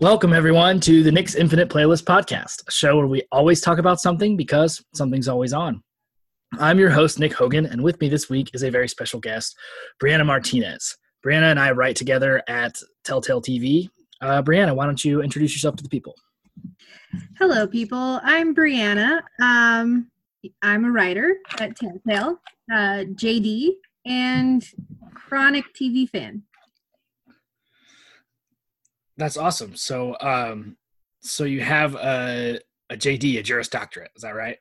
Welcome, everyone, to the Nick's Infinite Playlist podcast, a show where we always talk about something because something's always on. I'm your host, Nick Hogan, and with me this week is a very special guest, Brianna Martinez. Brianna and I write together at Telltale TV. Uh, Brianna, why don't you introduce yourself to the people? Hello, people. I'm Brianna. Um, I'm a writer at Telltale, uh, JD, and chronic TV fan. That's awesome. So, um, so you have a, a JD, a Juris Doctorate, is that right?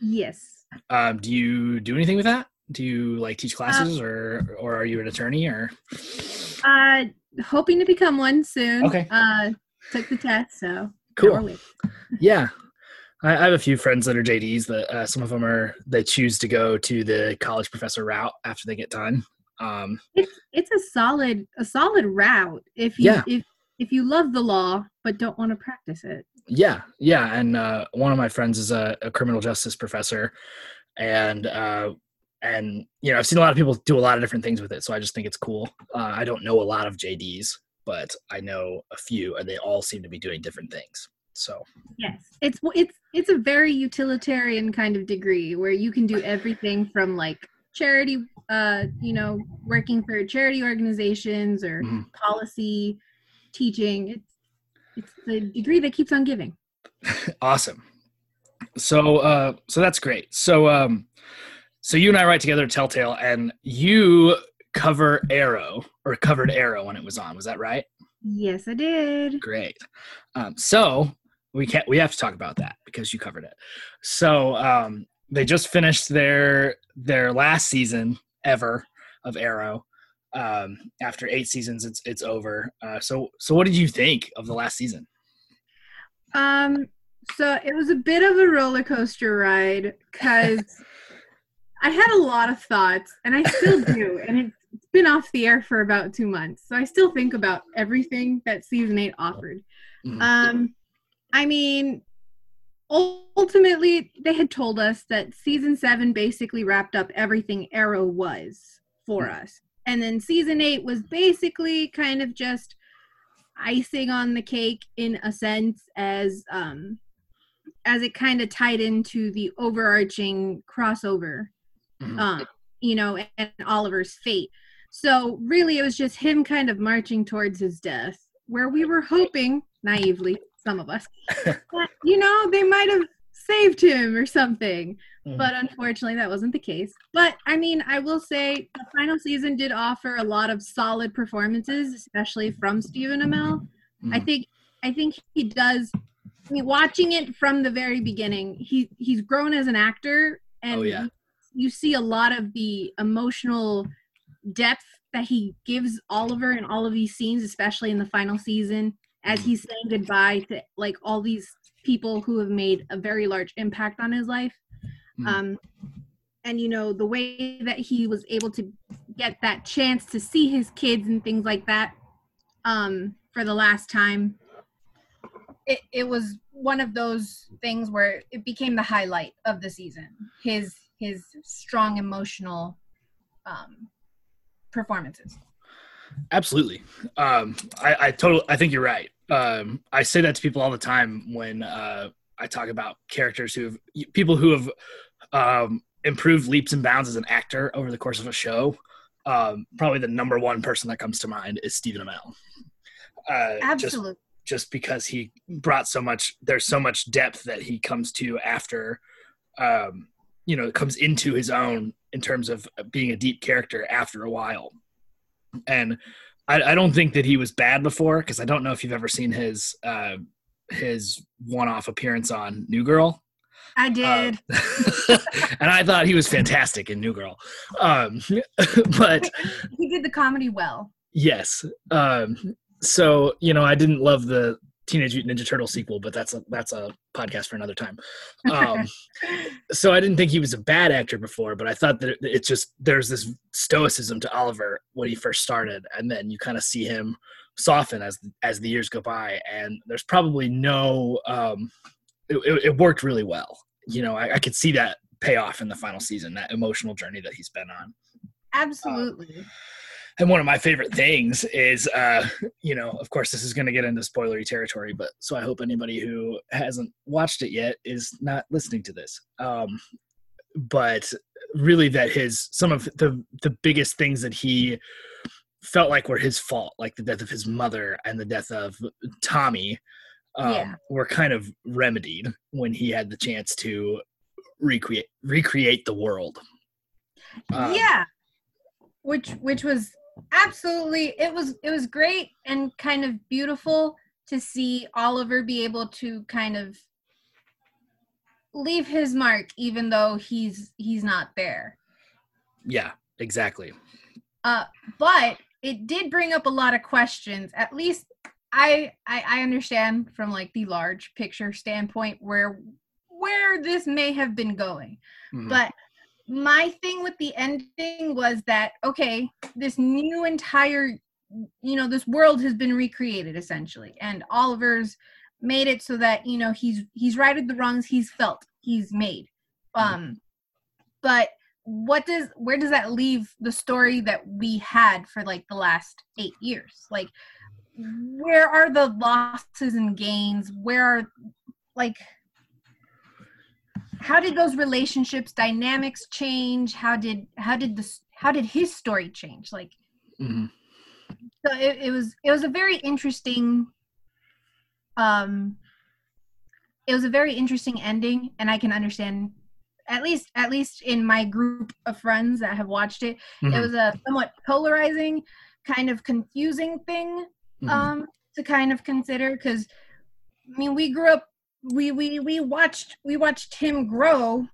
Yes. Um, do you do anything with that? Do you like teach classes, uh, or or are you an attorney, or? Uh, hoping to become one soon. Okay. Uh, took the test, so cool. Yeah, I, I have a few friends that are JDs. That uh, some of them are they choose to go to the college professor route after they get done. Um, it's it's a solid a solid route if you Yeah. if if you love the law but don't want to practice it. Yeah, yeah, and uh, one of my friends is a, a criminal justice professor, and uh, and you know I've seen a lot of people do a lot of different things with it, so I just think it's cool. Uh, I don't know a lot of JDs, but I know a few, and they all seem to be doing different things. So Yes, it's it's it's a very utilitarian kind of degree where you can do everything from like charity, uh, you know, working for charity organizations or Mhm. policy, teaching. It's it's the degree that keeps on giving. awesome. So uh, so that's great. So um, so you and I write together Telltale, and you cover Arrow or covered Arrow when it was on. Was that right? Yes, I did. Great. Um, so we can't. We have to talk about that because you covered it. So um, they just finished their their last season ever of Arrow. Um, after eight seasons, it's it's over. Uh, so so what did you think of the last season? Um, so it was a bit of a roller coaster ride because I had a lot of thoughts, and I still do, and it's it's been off the air for about two months, so I still think about everything that season eight offered. Mhm. Um, I mean, ultimately, they had told us that season seven basically wrapped up everything Arrow was for us. And then season eight was basically kind of just icing on the cake in a sense as um as it kind of tied into the overarching crossover Mhm. um you know and Oliver's fate. So really it was just him kind of marching towards his death where we were hoping naively some of us you know they might have saved him or something Mhm. but unfortunately that wasn't the case but i mean i will say the final season did offer a lot of solid performances especially from stephen amell i Mhm. think i think he does i mean watching it from the very beginning he he's grown as an actor and Oh, yeah. you, you see a lot of the emotional depth that he gives oliver in all of these scenes especially in the final season as Mhm. he's saying goodbye to like all these people who have made a very large impact on his life Mhm. um and you know the way that he was able to get that chance to see his kids and things like that um for the last time it, it was one of those things where it became the highlight of the season his his strong emotional um performances Absolutely. Um, I, I totally, I think you're right. Um, I say that to people all the time when uh, I talk about characters who have people who have um, improved leaps and bounds as an actor over the course of a show. Um, probably the number one person that comes to mind is Stephen Amell. Uh, just absolutely just because he brought so much there's so much depth that he comes to after um you know comes into his own in terms of being a deep character after a while and i, I don't think that he was bad before because i don't know if you've ever seen his uh his one-off appearance on new girl. I did. Uh, and i thought he was fantastic in new girl. Um but he did the comedy well. Yes. Um, so you know, I didn't love the Teenage Mutant Ninja Turtle sequel, but that's a that's a podcast for another time. Um, so I didn't think he was a bad actor before, but I thought that it, it's just there's this stoicism to Oliver when he first started, and then you kind of see him soften as as the years go by, and there's probably no. Um, it, it, worked really well. You know, I, I could see that payoff in the final season, that emotional journey that he's been on. absolutely and one of my favorite things is uh you know of course this is going to get into spoilery territory but so i hope anybody who hasn't watched it yet is not listening to this. Um but really that his some of the the biggest things that he felt like were his fault like the death of his mother and the death of tommy um, Yeah. were kind of remedied when he had the chance to recreate recreate the world. Um, yeah. Which which was absolutely. It was it was great and kind of beautiful to see oliver be able to kind of leave his mark even though he's he's not there. Yeah exactly. Uh but it did bring up a lot of questions. At least I, I i understand from like the large picture standpoint where where this may have been going. Mhm. but my thing with the ending was that okay this new entire you know this world has been recreated essentially. And oliver's made it so that you know he's he's righted the wrongs he's felt he's made. Um but what does where does that leave the story that we had for like the last eight years? Like where are the losses and gains? Where are like how did those relationships dynamics change how did how did this how did his story change like Mhm. so it, it was it was a very interesting um it was a very interesting ending and i can understand at least at least in my group of friends that have watched it it Mhm. was a somewhat polarizing kind of confusing thing Mhm. um to kind of consider because i mean we grew up we we we watched we watched him grow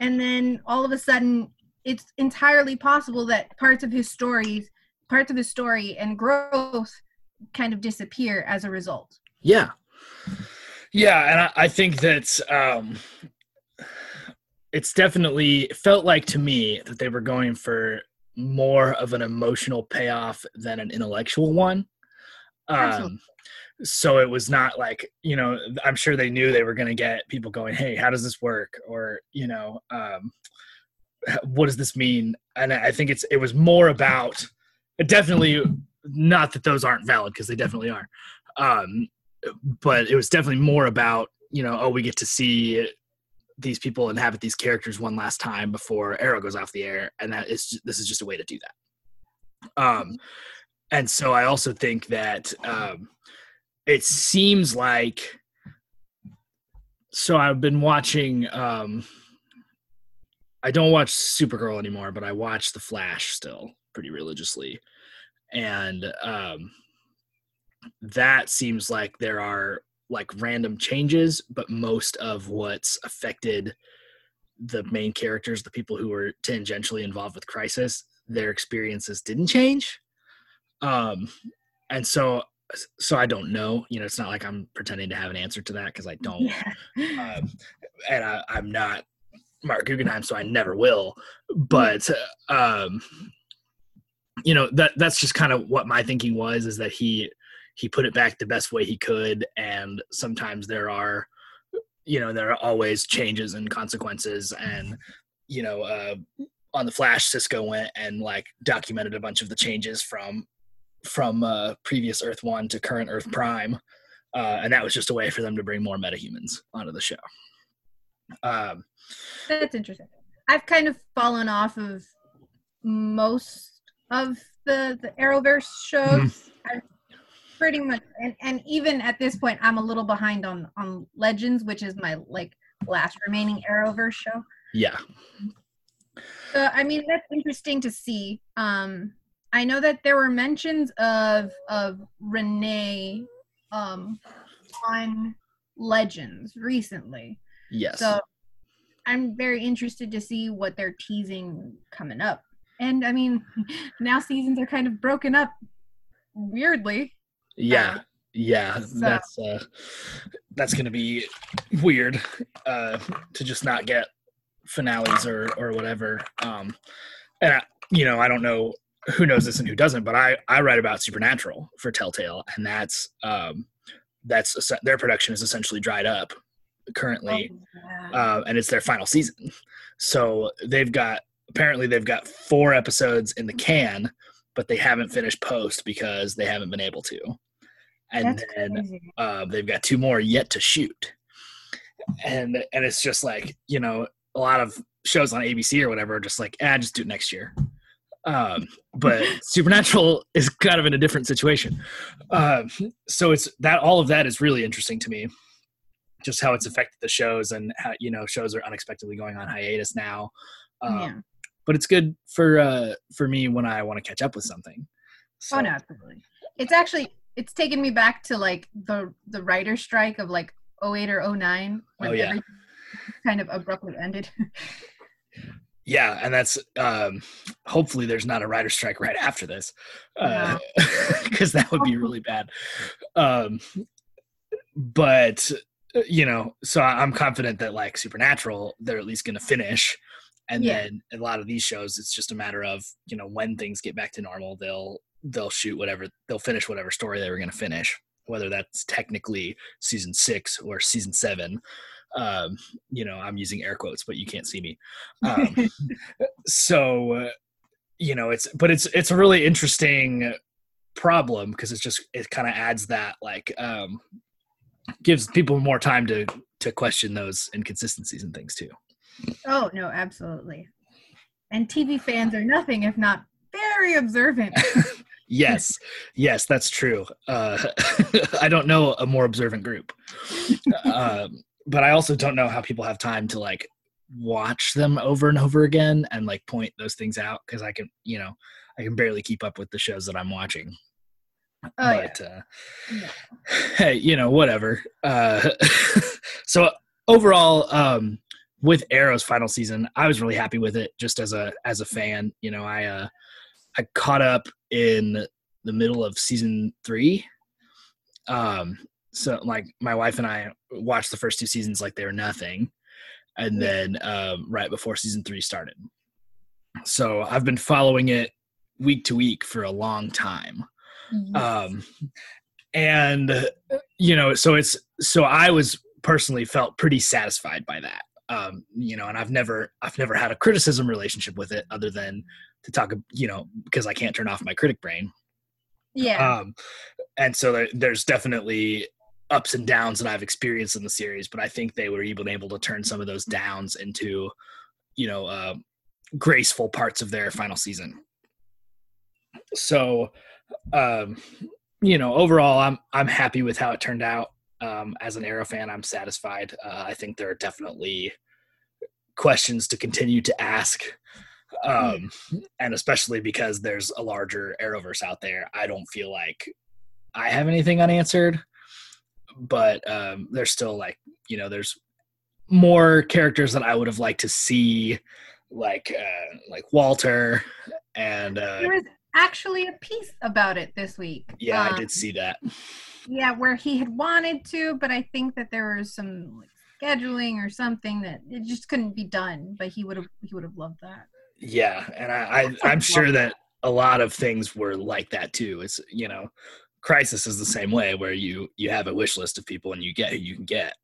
and then all of a sudden it's entirely possible that parts of his stories parts of his story and growth kind of disappear as a result Yeah. Yeah, and I, I think that um it's definitely it felt like to me that they were going for more of an emotional payoff than an intellectual one. Um Absolutely. So it was not like, you know, I'm sure they knew they were going to get people going, "Hey, how does this work?" or, you know, um what does this mean? And I think it's it was more about definitely not that those aren't valid because they definitely are. Um but it was definitely more about you know oh we get to see these people inhabit these characters one last time before arrow goes off the air and that is this is just a way to do that um and so i also think that um it seems like so i've been watching um i don't watch supergirl anymore but i watch the flash still pretty religiously and um that seems like there are like random changes, but most of what's affected the main characters, the people who were tangentially involved with Crisis, their experiences didn't change. Um, and so, so I don't know. You know, it's not like I'm pretending to have an answer to that because I don't. yeah. Um, and I, I'm not Marc Guggenheim, so I never will. But um, you know that that's just kind of what my thinking was is that he he put it back the best way he could, and sometimes there are you know there are always changes and consequences, and you know uh, on the Flash, Cisco went and like documented a bunch of the changes from from uh, previous Earth One to current Earth Prime. Uh, and that was just a way for them to bring more metahumans onto the show. Um, That's interesting. I've kind of fallen off of most of the the Arrowverse shows. I've pretty much, and and even at this point, I'm a little behind on on Legends, which is my like last remaining Arrowverse show. yeah, So I mean, that's interesting to see. Um, I know that there were mentions of of Renee um, on Legends recently. yes, So I'm very interested to see what they're teasing coming up. And I mean, now seasons are kind of broken up weirdly. yeah, yeah. So- That's uh, that's gonna be weird uh, to just not get finales or or whatever. Um, and I, you know, I don't know who knows this and who doesn't, but I I write about Supernatural for Telltale, and that's um, that's their production is essentially dried up currently. yeah. uh, and it's their final season. So they've got apparently they've got four episodes in the can, but they haven't finished post because they haven't been able to. And That's then uh, they've got two more yet to shoot. And and it's just like you know a lot of shows on ABC or whatever are just like ah just do it next year. Um, but Supernatural is kind of in a different situation. Um, so it's that all of that is really interesting to me. Just how it's affected the shows and how you know shows are unexpectedly going on hiatus now. Um, yeah. But it's good for uh, for me when I want to catch up with something. So, Oh no, absolutely. It's actually it's taken me back to like the the writer strike of like 08 or 09 when Oh, yeah. everything kind of abruptly ended. Yeah, and that's um, hopefully there's not a writer strike right after this, because that would be really bad. Um, but uh, you know, so I'm confident that like Supernatural, they're at least going to finish, and Yeah. then a lot of these shows, it's just a matter of you know when things get back to normal, they'll they'll shoot whatever they'll finish whatever story they were going to finish, whether that's technically season six or season seven. Um, you know, I'm using air quotes, but you can't see me. Um, so uh, you know it's but it's it's a really interesting problem because it's just it kind of adds that like um gives people more time to to question those inconsistencies and things too oh no, absolutely. And TV fans are nothing if not very observant. yes yes that's true uh i don't know a more observant group um but i also don't know how people have time to like watch them over and over again and like point those things out because i can you know i can barely keep up with the shows that i'm watching Oh yeah. but uh Yeah. hey you know whatever uh so overall um with arrow's final season i was really happy with it just as a as a fan you know i uh i caught up in the middle of season three um so like my wife and i watched the first two seasons like they were nothing and then um right before season three started. So i've been following it week to week for a long time. Um and you know so it's so i was personally felt pretty satisfied by that. Um you know and i've never i've never had a criticism relationship with it other than to talk you know because i can't turn off my critic brain. Yeah. um and so there, there's definitely ups and downs that i've experienced in the series but i think they were even able to turn some of those downs into you know uh, graceful parts of their final season. So um you know overall i'm i'm happy with how it turned out. Um as an arrow fan i'm satisfied. Uh, i think there are definitely questions to continue to ask um and especially because there's a larger arrowverse out there i don't feel like i have anything unanswered but um there's still like you know there's more characters that i would have liked to see like uh like walter and uh there was actually a piece about it this week. yeah i Um, did see that Yeah, where he had wanted to, but I think that there was some like, scheduling or something that it just couldn't be done. But he would have he would have loved that. yeah and i, I i'm sure that a lot of things were like that too it's you know crisis is the same way where you you have a wish list of people and you get who you can get.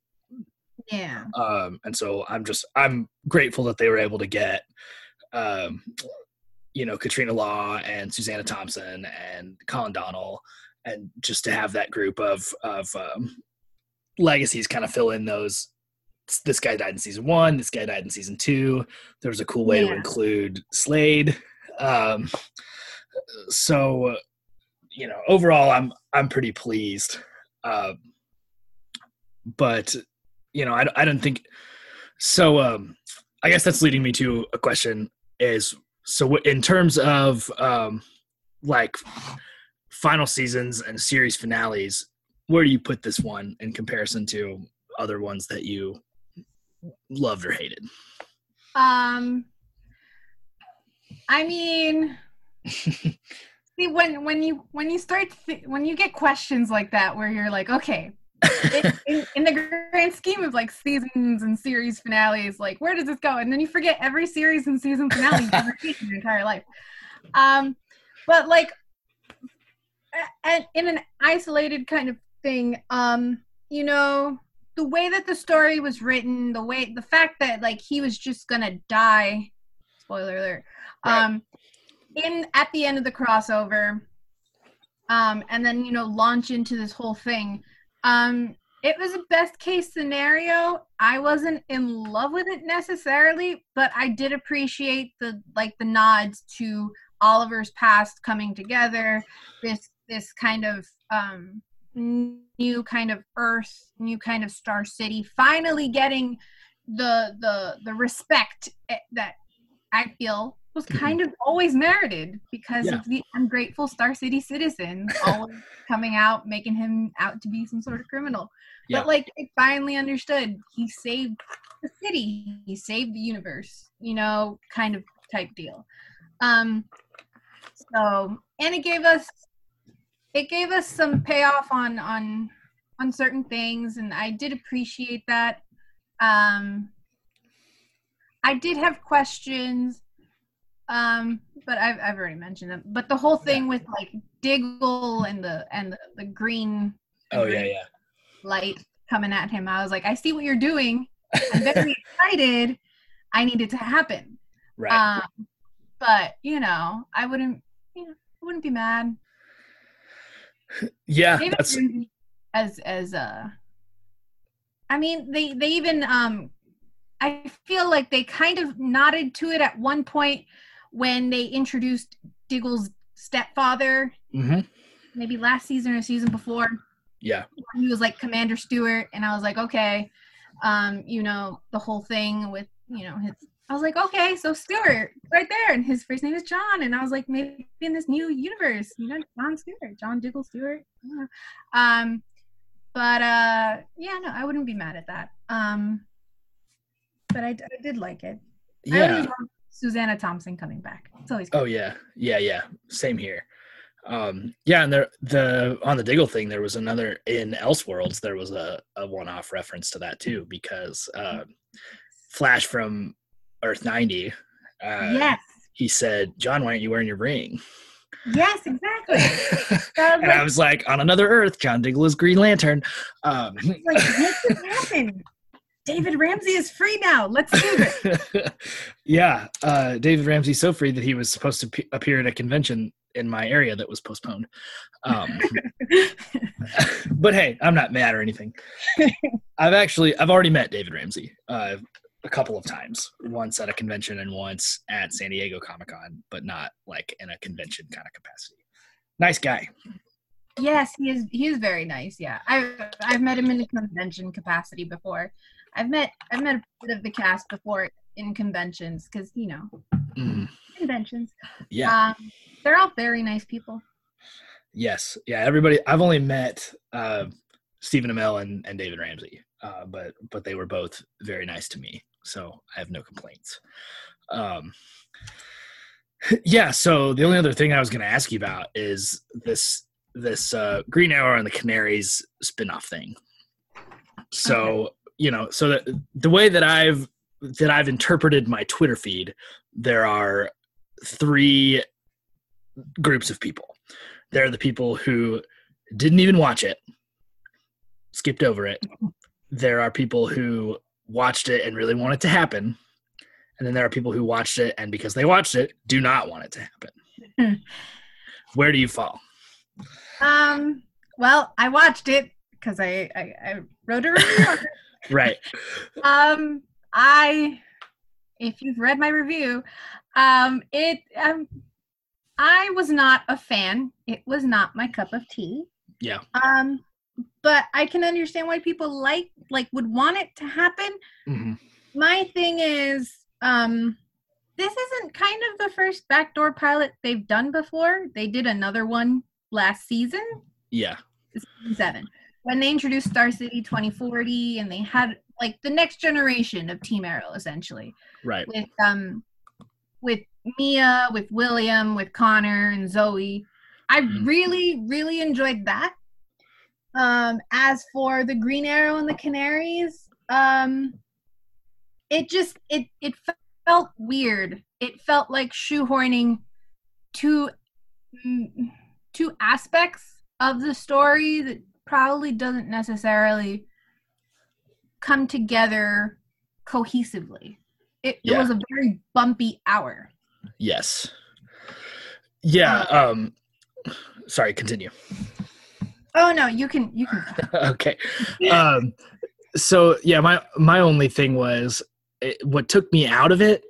Yeah. um and so i'm just i'm grateful that they were able to get um you know katrina law and susanna thompson and colin donnell and just to have that group of of um, legacies kind of fill in those this guy died in season one this guy died in season two. There was a cool way to include slade. Um so you know overall i'm i'm pretty pleased um but you know i, I don't think so um i guess that's leading me to a question is so in terms of um like final seasons and series finales where do you put this one in comparison to other ones that you loved or hated Um. I mean, see when when you when you start th- when you get questions like that where you're like, okay, in, in, in the grand scheme of like seasons and series finales, like where does this go? And then you forget every series and season finale you've ever seen in your entire life. Um, but like, and in an isolated kind of thing, um, you know, the way that the story was written, the way the fact that like he was just gonna die, spoiler alert, Right. um, in at the end of the crossover, um, and then you know launch into this whole thing. Um, it was a best case scenario. I wasn't in love with it necessarily, but I did appreciate the like the nods to Oliver's past coming together. This this kind of um, new kind of Earth, new kind of Star City, finally getting the the the respect that I feel was Mm-hmm. kind of always merited because Yeah. of the ungrateful Star City citizens always coming out making him out to be some sort of criminal. Yeah. But like it finally understood he saved the city, he saved the universe, you know, kind of type deal. Um so and it gave us it gave us some payoff on on on certain things and I did appreciate that. Um I did have questions um but I've I've already mentioned them. But the whole thing with like Diggle and the and the, the green Oh yeah, yeah. light coming at him. I was like, I see what you're doing. I'm very excited. I need it to happen. Right. Um, but you know, I wouldn't, you know, I wouldn't be mad. yeah, that's as as uh, I mean, they they even um, I feel like they kind of nodded to it at one point when they introduced Diggle's stepfather, mhm. maybe last season or season before. yeah, he was like Commander Stewart, and I was like, okay, um, you know, the whole thing with, you know, his. I was like, okay, so Stewart, right there, and his first name is John, and I was like, maybe in this new universe, you know, John Stewart, John Diggle Stewart, I don't know. um, but uh, yeah, no, I wouldn't be mad at that. Um, but I, I did like it. I yeah. Susanna Thompson coming back. It's always good. Oh yeah, yeah, yeah. Same here. Um, yeah, and there the on the Diggle thing, there was another in Elseworlds. There was a, a one off reference to that too, because um, Flash from Earth ninety. Uh, yes, He said, "John, why aren't you wearing your ring?" yes, exactly. And like, I was like, "On another Earth, John Diggle is Green Lantern." Um, like, make this happen. David Ramsey is free now. Let's do this. yeah, uh, David Ramsey so free that he was supposed to appear at a convention in my area that was postponed. Um, but hey, I'm not mad or anything. I've actually I've already met David Ramsey uh, a couple of times. Once at a convention and once at San Diego Comic Con, but not like in a convention kind of capacity. Nice guy. yes, he is. He is very nice. Yeah, I've I've met him in a convention capacity before. I've met I've met a bit of the cast before in conventions because you know Mm, conventions. yeah. Um, they're all very nice people. Yes. Yeah. Everybody. I've only met uh, Stephen Amell and, and David Ramsey, uh, but but they were both very nice to me, so I have no complaints. Um, yeah. So the only other thing I was going to ask you about is this this uh, Green Arrow and the Canaries spinoff thing. So you know, so the, the way that I've that I've interpreted my Twitter feed, there are three groups of people. There are the people who didn't even watch it, skipped over it. There are people who watched it and really want it to happen. And then there are people who watched it and because they watched it, do not want it to happen. Where do you fall? Um, well, I watched it because I, I I wrote a review. Right. um, I if you've read my review, um, it um, I was not a fan. It was not my cup of tea. Yeah. Um, but I can understand why people like like would want it to happen. hmm My thing is, um, this isn't kind of the first backdoor pilot they've done before. They did another one last season, Yeah. season seven, when they introduced Star City 2040, and they had like the next generation of Team Arrow essentially Right. with um with Mia, with William, with Connor and Zoe. I Mhm. really, really enjoyed that. Um, as for the Green Arrow and the Canaries, um, it just it it felt weird. It felt like shoehorning two mm, two aspects of the story that probably doesn't necessarily come together cohesively. It, it was a very bumpy hour. Yes. Yeah. Um. Sorry. Continue. Oh no, you can you can. okay. Um. So yeah, my my only thing was it, what took me out of it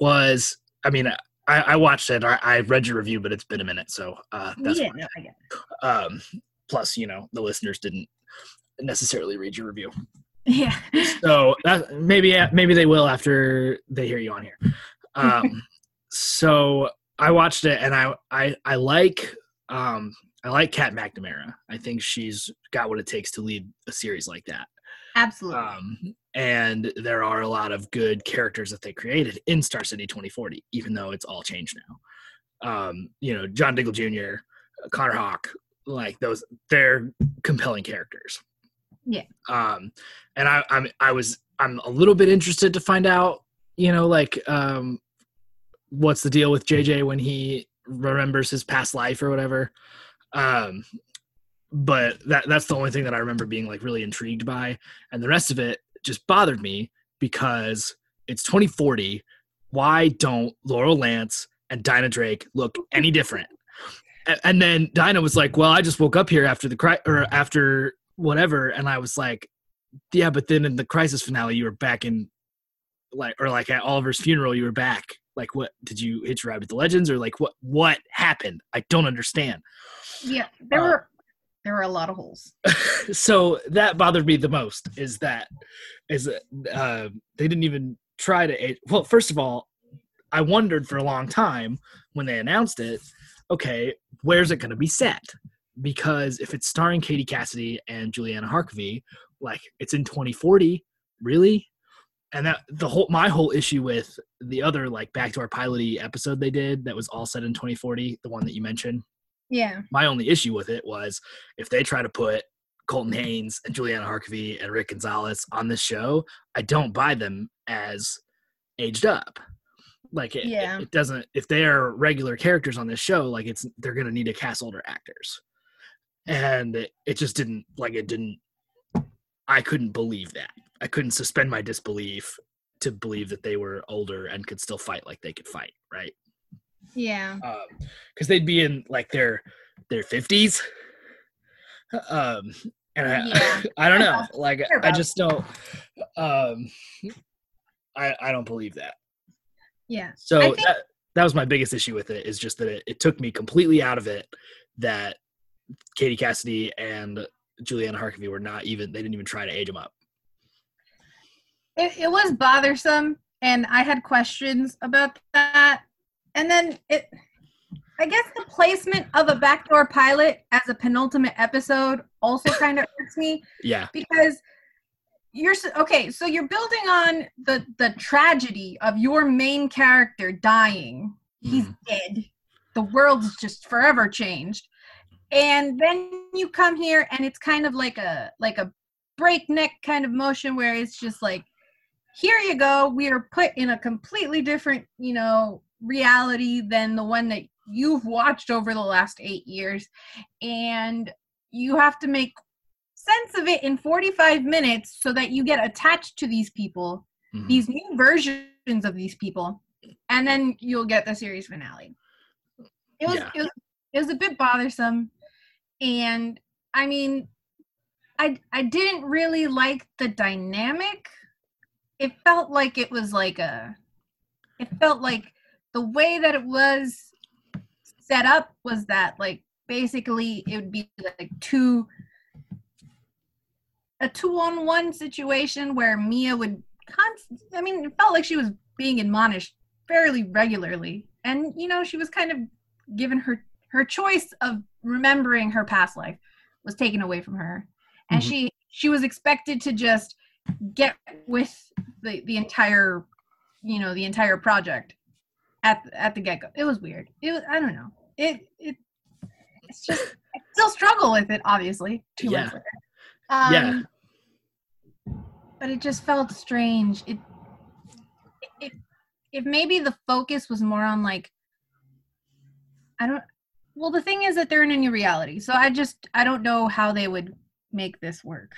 was I mean I, I watched it. I, I read your review, but it's been a minute, so uh, that's yeah, no, I get it. Um. Plus, you know, the listeners didn't necessarily read your review. Yeah. so that, maybe maybe they will after they hear you on here. Um, so I watched it and I I I like um I like Kat McNamara. I think she's got what it takes to lead a series like that. Absolutely. Um, and there are a lot of good characters that they created in Star City 2040, even though it's all changed now. Um, you know, John Diggle Jr., Connor Hawke, like those, they're compelling characters. Yeah. Um, and I, I'm, I was, I'm a little bit interested to find out, you know, like, um, what's the deal with JJ when he remembers his past life or whatever. Um, but that that's the only thing that I remember being like really intrigued by, and the rest of it just bothered me because it's 2040. Why don't Laurel Lance and Dinah Drake look any different? And then Dinah was like, "Well, I just woke up here after the cri- or after whatever," and I was like, "Yeah, but then in the crisis finale, you were back in like or like at Oliver's funeral, you were back. Like, what did you hitch ride with the legends or like what what happened? I don't understand." yeah. There uh, were there were a lot of holes. so that bothered me the most is that is that uh, they didn't even try to well first of all i wondered for a long time when they announced it okay where's it going to be set because if it's starring katie cassidy and juliana harkavy like it's in 2040 really and that the whole my whole issue with the other like backdoor piloty episode they did that was all set in 2040 the one that you mentioned Yeah. my only issue with it was if they try to put Colton Haynes and Juliana Harkavy and Rick Gonzalez on this show, I don't buy them as aged up. Like it, Yeah. it doesn't. If they are regular characters on this show, like it's they're gonna need to cast older actors, and it, it just didn't like it didn't. I couldn't believe that. I couldn't suspend my disbelief to believe that they were older and could still fight like they could fight, right? Yeah. because they'd be in like their their fifties. Um, and I, Yeah. I don't know, like I just don't. Um, I I don't believe that. Yeah. So think- that that was my biggest issue with it is just that it, it took me completely out of it that Katie Cassidy and Juliana Harkavy were not even they didn't even try to age them up. It, it was bothersome, and I had questions about that. And then it, I guess the placement of a backdoor pilot as a penultimate episode also kind of hurts me Yeah, because you're okay. So you're building on the the tragedy of your main character dying. He's Mhm. dead. The world's just forever changed. And then you come here and it's kind of like a like a breakneck kind of motion where it's just like here you go we are put in a completely different you know reality than the one that you've watched over the last 8 years and you have to make sense of it in 45 minutes so that you get attached to these people Mhm. these new versions of these people and then you'll get the series finale it was, Yeah. it was it was a bit bothersome and i mean i i didn't really like the dynamic it felt like it was like a it felt like the way that it was set up was that like basically it would be like two a two-on-one situation where Mia would const- I mean, it felt like she was being admonished fairly regularly. And you know, she was kind of given her her choice of remembering her past life was taken away from her. And Mhm. she she was expected to just get with the the entire you know, the entire project at at the get-go. It was weird. It was I don't know. It it it's just I still struggle with it obviously. Two months Yeah. later. Um, Yeah. But it just felt strange. It, it, if maybe the focus was more on like, I don't. Well, the thing is that they're in a new reality, so I just I don't know how they would make this work.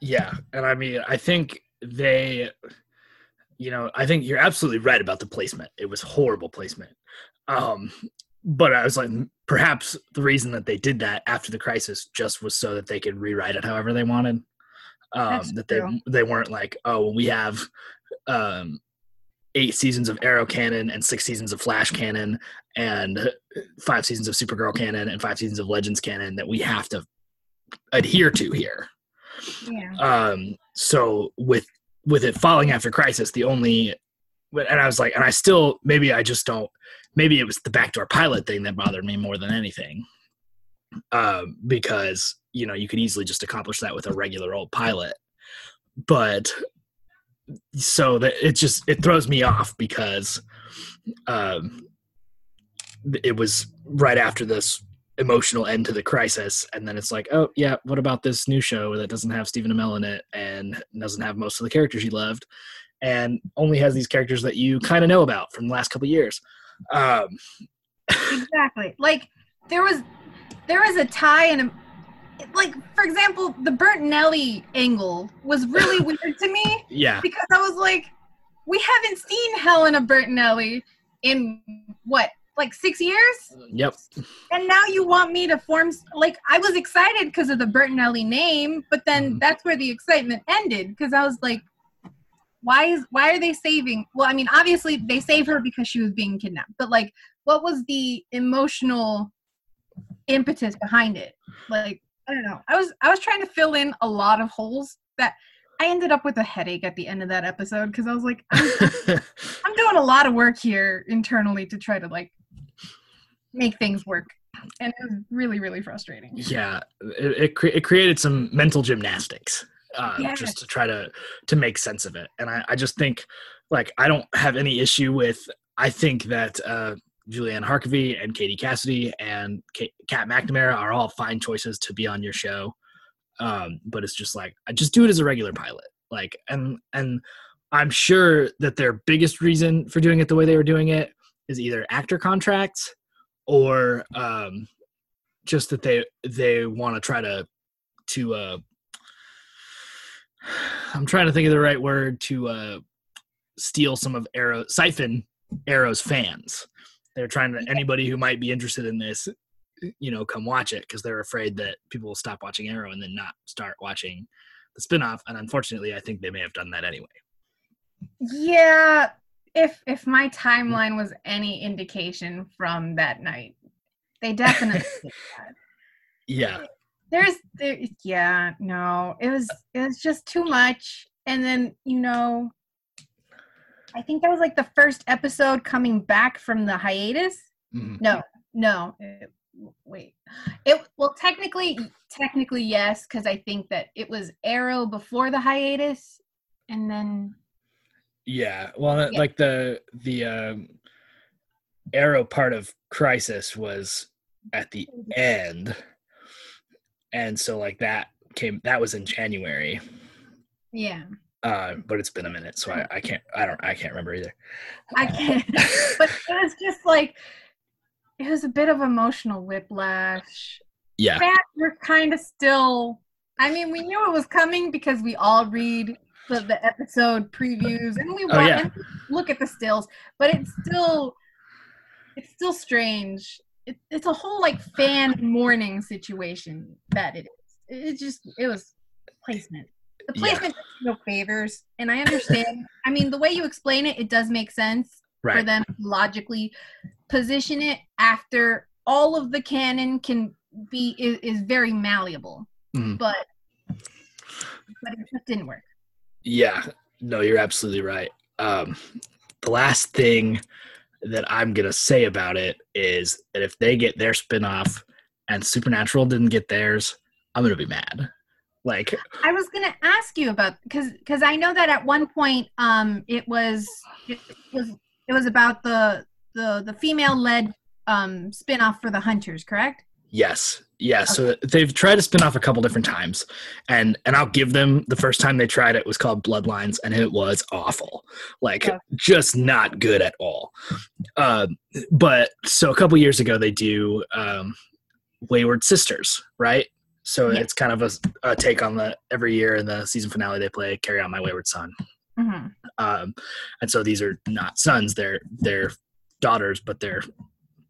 Yeah, and I mean, I think they, you know, I think you're absolutely right about the placement. It was horrible placement. Um, but I was like, perhaps the reason that they did that after the crisis just was so that they could rewrite it however they wanted. Um, that they true. they weren't like, oh, we have um, eight seasons of Arrow canon and six seasons of Flash canon and five seasons of Supergirl canon and five seasons of Legends canon that we have to adhere to here. Yeah. Um, so with with it falling after Crisis, the only and I was like, and I still maybe I just don't maybe it was the backdoor pilot thing that bothered me more than anything. Um, because you know you could easily just accomplish that with a regular old pilot, but so that it just it throws me off because um, it was right after this emotional end to the crisis. And then it's like oh yeah what about this new show that doesn't have stephen amell in it and doesn't have most of the characters you loved and only has these characters that you kind of know about from the last couple years um exactly. Like there was there was a tie and a like for example the bertinelli angle was really weird to me yeah. because i was like we haven't seen helena bertinelli in what like six years? Yep. And now you want me to form like i was excited because of the bertinelli name but then Mhm. that's where the excitement ended because i was like why is why are they saving well i mean obviously they save her because she was being kidnapped but like what was the emotional impetus behind it? Like i don't know. I was i was trying to fill in a lot of holes that i ended up with a headache at the end of that episode because i was like I'm, I'm doing a lot of work here internally to try to like make things work. And it was really really frustrating. Yeah. It, it, cre- it created some mental gymnastics uh, Yes. just to try to to make sense of it. And I, I just think like i don't have any issue with i think that uh juliana harkavy and katie cassidy and Ka- kat mcnamara are all fine choices to be on your show. Um but it's just like i just do it as a regular pilot. Like and and i'm sure that their biggest reason for doing it the way they were doing it is either actor contracts or um just that they they want to try to to uh I'm trying to think of the right word to uh steal some of Arrow siphon Arrow's fans. They're trying to anybody who might be interested in this, you know, come watch it because they're afraid that people will stop watching Arrow and then not start watching the spinoff. And unfortunately, I think they may have done that anyway. yeah if if my timeline was any indication from that night they definitely did that. Yeah, there's there, yeah no it was it was just too much and then you know i think that was like the first episode coming back from the hiatus Mhm. no no it- wait it well technically technically yes because i think that it was arrow before the hiatus and then yeah. Well, Yeah. like the the um, Arrow part of Crisis was at the end, and so like that came that was in January. yeah uh, but it's been a minute, so I, I can't I don't I can't remember either. i can't but it was just like it was a bit of emotional whiplash Yeah, fans were kind of still i mean we knew it was coming because we all read the, the episode previews and we Oh, yeah. and look at the stills but it's still it's still strange it, it's a whole like fan mourning situation that it is. It just it was placement. The placement does no favors and i understand. I mean the way you explain it it does make sense for them to logically position it after all of the canon can be is, is very malleable. Mhm. but but it just didn't work. Yeah, no, you're absolutely right. Um, the last thing that I'm gonna say about it is that if they get their spinoff and Supernatural didn't get theirs, I'm gonna be mad. Like, i was gonna ask you about because because i know that at one point um it was it was it was about the the the female led um spin-off for the hunters correct yes, yeah. So they've tried to spin off a couple different times, and and I'll give them the first time they tried it was called Bloodlines, and it was awful, like Yeah. just not good at all. Um, but so a couple years ago they do um, Wayward Sisters, right? So Yeah. it's kind of a, a take on the every year in the season finale they play "Carry On My Wayward Son," mm-hmm. um, and so these are not sons; they're they're daughters, but they're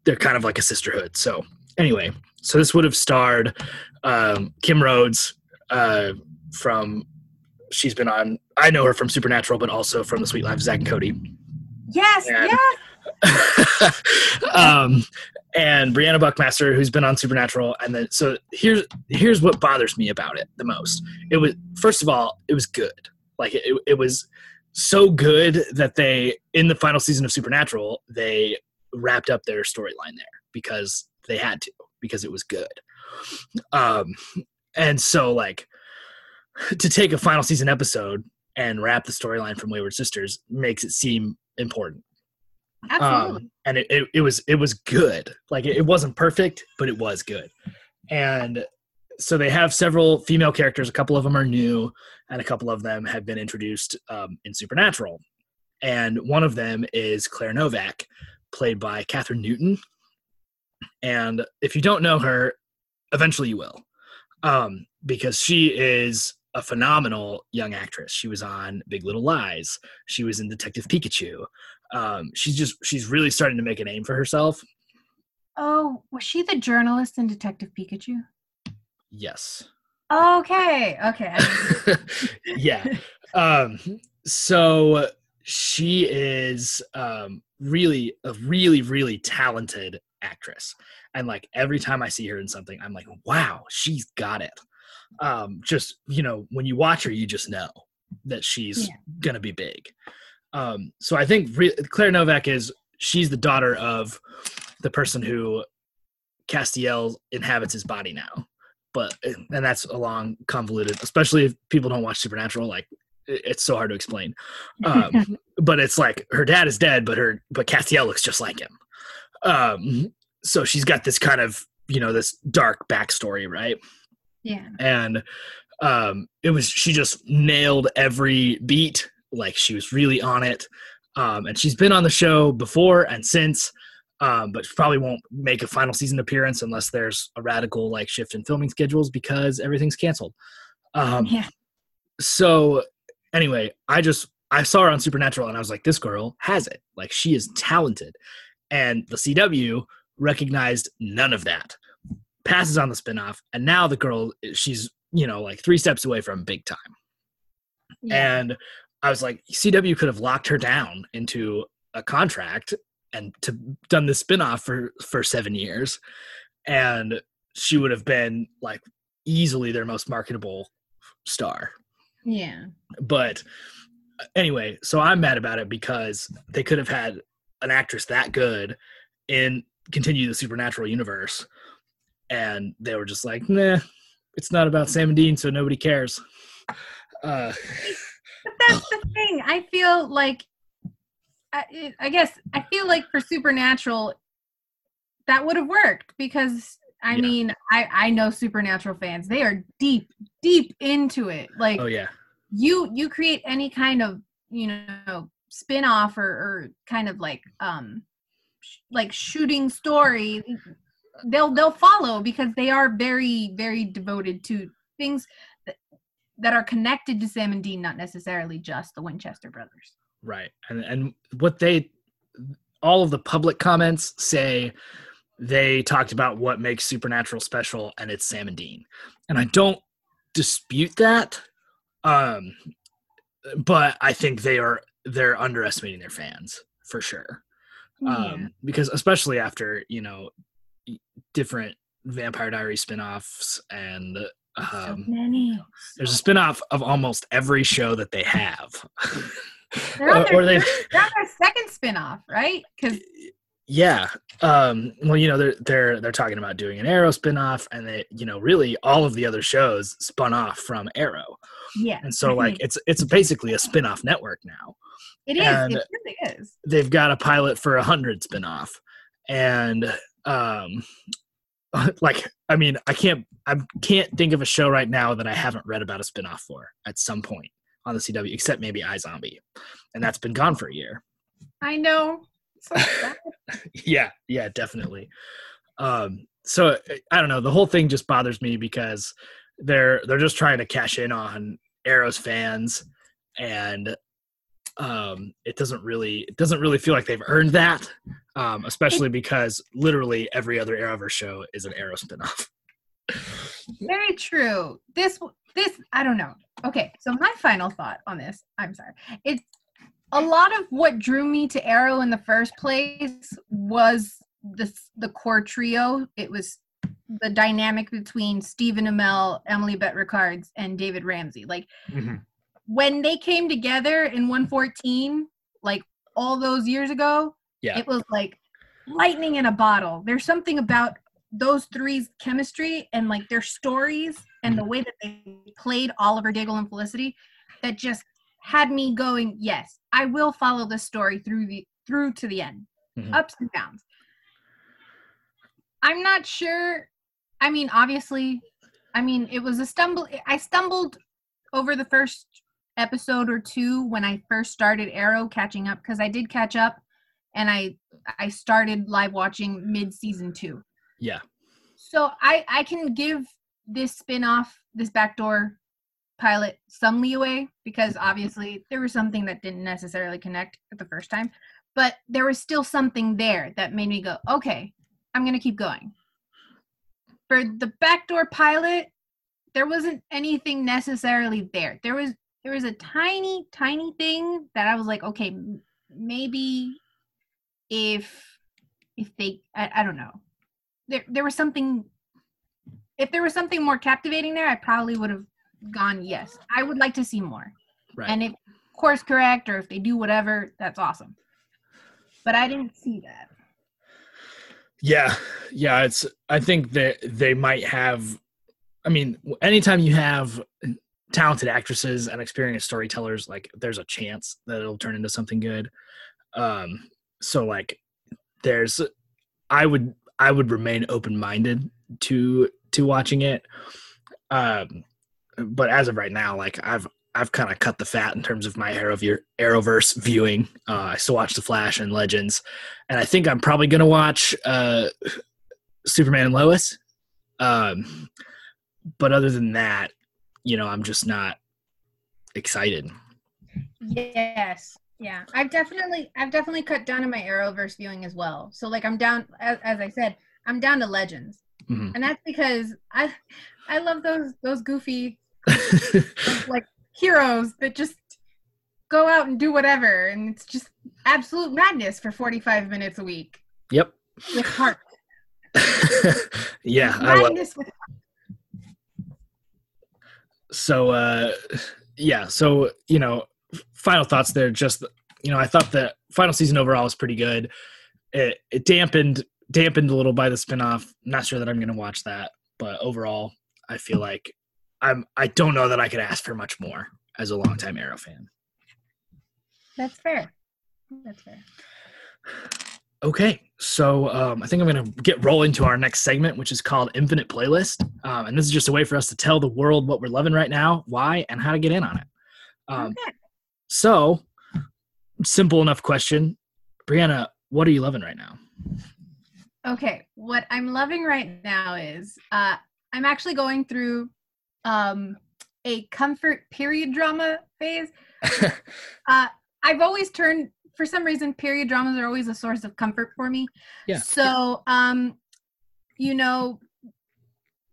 they're kind of like a sisterhood. So anyway, so this would have starred um, Kim Rhodes uh, from she's been on. I know her from Supernatural, but also from The Sweet Life of Zach and Cody. Yes, And- yes. um, and Briana Buckmaster, who's been on Supernatural, and then so here's here's what bothers me about it the most. It was first of all, it was good. Like it, it was so good that they in the final season of Supernatural they wrapped up their storyline there because they had to because it was good. Um, and so like to take a final season episode and wrap the storyline from Wayward Sisters makes it seem important. Absolutely. um, and it, it, it was it was good. Like it, it wasn't perfect but it was good. And so they have several female characters. A couple of them are new and a couple of them have been introduced um, in supernatural. And one of them is claire novak played by kathryn newton and if you don't know her eventually you will um, because she is a phenomenal young actress she was on big little lies she was in detective pikachu um, she's just she's really starting to make a name for herself. oh, was she the journalist in Detective Pikachu? Yes. Okay. Okay. yeah. Um, so she is um, really a really really talented actress, and like every time I see her in something, I'm like, wow, she's got it. Um, just you know, when you watch her, you just know that she's Yeah. gonna be big. Um, so I think re- Claire Novak is she's the daughter of the person who Castiel inhabits his body now. But and that's a long convoluted, especially if people don't watch Supernatural. Like it's so hard to explain. Um, but it's like her dad is dead, but her but Castiel looks just like him. Um, so she's got this kind of you know this dark backstory, right? yeah. and um it was she just nailed every beat like she was really on it um and she's been on the show before and since um but she probably won't make a final season appearance unless there's a radical like shift in filming schedules because everything's canceled um Yeah. so anyway i just i saw her on supernatural and i was like this girl has it like she is talented and the cw recognized none of that passes on the spinoff and now the girl she's you know like three steps away from big time Yeah. and i was like cw could have locked her down into a contract and to done the spinoff for for seven years and she would have been like easily their most marketable star yeah. but anyway so i'm mad about it because they could have had an actress that good in continue the supernatural universe and they were just like nah it's not about sam and dean so nobody cares uh But that's the thing. I feel like, I, I guess, I feel like for Supernatural, that would have worked because I Yeah. mean, I I know Supernatural fans. They are deep, deep into it. Like oh yeah you, you create any kind of you know spin off or, or kind of like um sh- like shooting story they'll they'll follow because they are very very devoted to things that, that are connected to Sam and Dean not necessarily just the Winchester brothers. Right. And and what they all of the public comments say they talked about what makes supernatural special and it's sam and dean. And i don't dispute that um but i think they are they're underestimating their fans for sure. Um because especially after you know different vampire diary spin-offs and so um many. there's a spin-off of almost every show that they have. They're on, their, or they've they're on their second spin-off right? Because yeah um well you know they're they're they're talking about doing an arrow spin-off and they you know really all of the other shows spun off from arrow. Yeah. And so like it's it's basically a spin-off network now it is. And- it really is. they've got a pilot for a hundred spin-off. And um like i mean i can't i can't think of a show right now that i haven't read about a spin-off for at some point on the cw except maybe izombie. And that's been gone for a year. I know. So yeah yeah definitely. Um so i don't know. The whole thing just bothers me because they're they're just trying to cash in on arrows fans and um, it doesn't really it doesn't really feel like they've earned that, um, especially because literally every other Arrowverse show is an Arrow spinoff. Very true. This this I don't know. Okay, so my final thought on this. I'm sorry. It's a lot of what drew me to Arrow in the first place was the the core trio. It was the dynamic between Stephen Amell, Emily Bett Rickards, and David Ramsey. Like Mm-hmm. When they came together in 114, like all those years ago, Yeah. it was like lightning in a bottle. There's something about those three's chemistry and like their stories and the way that they played Oliver Diggle and Felicity that just had me going, yes, I will follow this story through the through to the end. Mhm. Ups and downs. I'm not sure. I mean, obviously, I mean, it was a stumble. I stumbled over the first episode or two when I first started Arrow catching up because I did catch up and I I started live watching mid season 2. Yeah. So I I can give this spin-off, this backdoor pilot some leeway because obviously there was something that didn't necessarily connect the first time, but there was still something there that made me go, "Okay, I'm going to keep going." For the backdoor pilot, there wasn't anything necessarily there. There was there was a tiny tiny thing that I was like, "Okay, maybe if if they I, I don't know. There there was something if there was something more captivating there, I probably would have gone yes. I would like to see more. Right. And if course correct or if they do whatever, that's awesome. But I didn't see that. Yeah, yeah. It's. I think that they might have. I mean, anytime you have talented actresses and experienced storytellers, like there's a chance that it'll turn into something good. Um. So like, there's. I would. I would remain open minded to to watching it. Um. But as of right now, like I've I've kind of cut the fat in terms of my Arrow Arrowverse viewing. Uh, I still watch The Flash and Legends, and I think I'm probably gonna watch uh, Superman and Lois. Um, but other than that, you know, I'm just not excited. Yes. Yeah. I've definitely I've definitely cut down on my Arrowverse viewing as well. So like I'm down as, as I said, I'm down to Legends. Mhm. And that's because I I love those those goofy like heroes that just go out and do whatever and it's just absolute madness for 45 minutes a week yep. with heart. yeah, I love. madness with So, uh, yeah. So, you know, final thoughts there. Just, you know, I thought the final season overall was pretty good. It, it dampened dampened a little by the spinoff. Not sure that I'm going to watch that, but overall, I feel like I'm. I don't know that I could ask for much more as a longtime Arrow fan. That's fair. That's fair. Okay, so um, I think I'm going to get rolling to our next segment, which is called Infinite Playlist. Um, and this is just a way for us to tell the world what we're loving right now, why, and how to get in on it. Um, okay. So, simple enough question. Brianna, what are you loving right now? Okay, what I'm loving right now is uh, I'm actually going through um, a comfort period drama phase. Uh, I've always turned, for some reason, period dramas are always a source of comfort for me. Yeah. So, um, you know,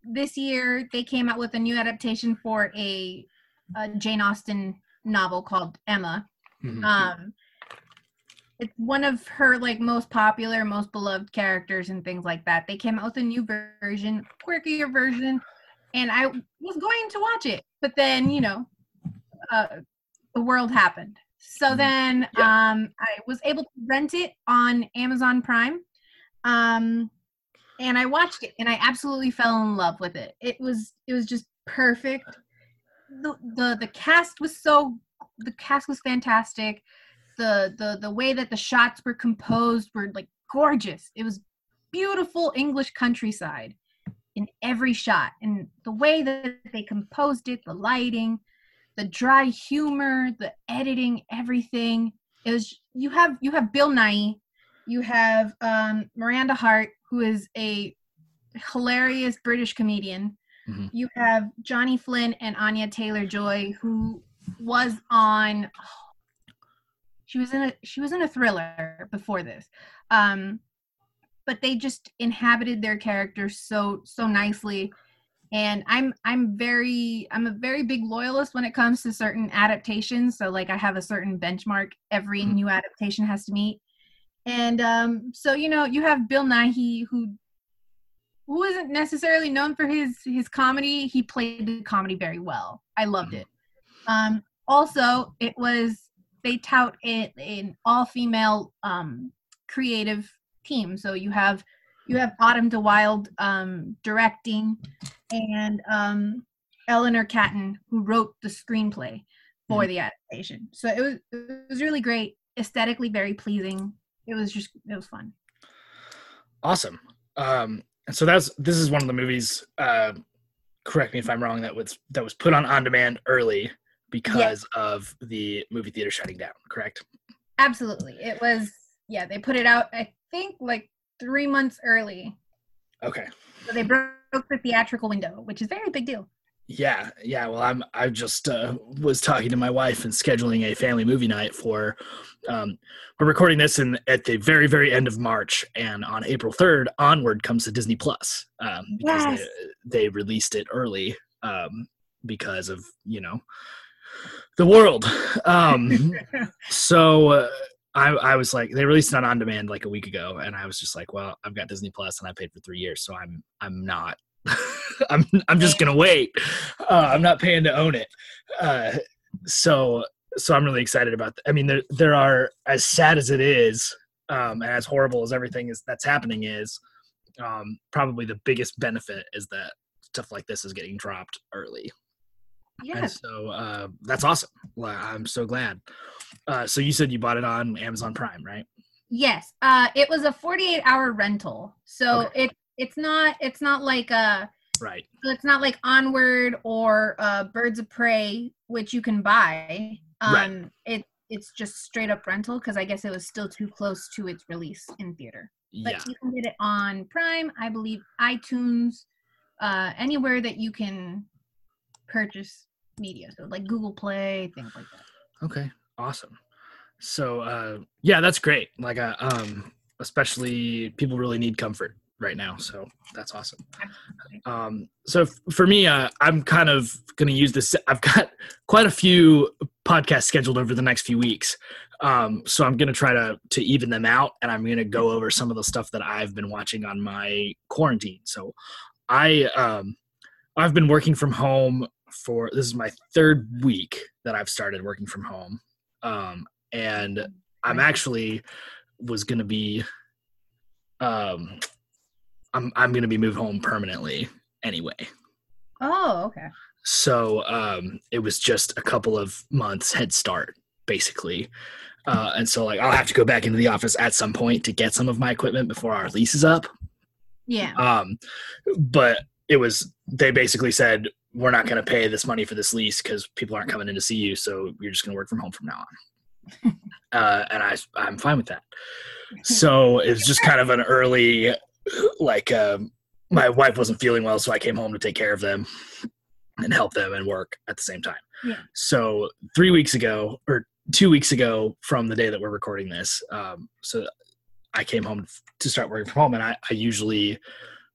this year they came out with a new adaptation for a, a Jane Austen novel called Emma. Mhm. um it's one of her like most popular most beloved characters and things like that they came out with a new version quirkier version and i was going to watch it but then you know uh the world happened so Mhm. then um i was able to rent it on amazon prime um and i watched it and i absolutely fell in love with it. It was it was just perfect. The the, the cast was so the cast was fantastic. The the the way that the shots were composed were like gorgeous. It was beautiful english countryside in every shot and the way that they composed it the lighting the dry humor the editing everything. It was you have you have bill nighy you have um, miranda hart who is a hilarious british comedian. Mhm. you have johnny flynn and anya taylor joy who was on she was in a she was in a thriller before this. Um but they just inhabited their characters so so nicely and i'm i'm very i'm a very big loyalist when it comes to certain adaptations. So like i have a certain benchmark every Mhm. new adaptation has to meet. And um so you know you have bill nighy who who isn't necessarily known for his his comedy. He played the comedy very well. I loved Mhm. it. Um also it was they tout it an all female um creative team. So you have you have autumn de Wilde um directing and um eleanor catton who wrote the screenplay for Mhm. the adaptation so it was it was really great aesthetically very pleasing it was just it was fun Awesome. Um, and so that's this is one of the movies. Uh, correct me if I'm wrong. That was that was put on on demand early because of the movie theater shutting down. Correct. absolutely it was yeah they put it out i think like three months early Okay. so they broke the theatrical window which is very big deal Yeah, yeah. Well, I'm. I just uh, was talking to my wife and scheduling a family movie night for. Um, we're recording this in at the very, very end of March, and on April 3rd onward comes to Disney Plus um, because Yes. they, they released it early um, because of you know the world. Um, so uh, I, I was like, they released it on on demand like a week ago, and I was just like, well, I've got Disney Plus, and I paid for three years, so I'm I'm not. I'm I'm just gonna wait. Uh, I'm not paying to own it. Uh, so so I'm really excited about. Th- I mean, there there are as sad as it is, um, and as horrible as everything is that's happening is, um, probably the biggest benefit is that stuff like this is getting dropped early. And so uh, that's awesome. Well, I'm so glad. Uh, so you said you bought it on Amazon Prime, right? yes uh it was a 48 hour rental so Okay. it it's not it's not like a Right. so it's not like onward or uh birds of prey which you can buy um Right. it it's just straight up rental because i guess it was still too close to its release in theater but Yeah. you can get it on prime i believe itunes uh anywhere that you can purchase media so like google play things like that Okay. Awesome. So uh, yeah, that's great. Like uh, um, especially people really need comfort right now. So that's awesome. Um, so f- for me, uh, I'm kind of going to use this. I've got quite a few podcasts scheduled over the next few weeks. Um, so I'm going to try to to even them out, and I'm going to go over some of the stuff that I've been watching on my quarantine. So I um, I've been working from home for this is my third week that I've started working from home, um, and I'm actually was going to be um, I'm I'm going to be moved home permanently anyway. oh okay So um, it was just a couple of months head start, basically. Uh, and so like I'll have to go back into the office at some point to get some of my equipment before our lease is up. yeah Um, but it was they basically said we're not going to pay this money for this lease because people aren't coming in to see you, so you're just going to work from home from now on. uh, and I I'm fine with that. So it was just kind of an early like um, my wife wasn't feeling well, so I came home to take care of them and help them and work at the same time. Yeah. So three weeks ago, or two weeks ago from the day that we're recording this, um, so I came home to start working from home, and I, I usually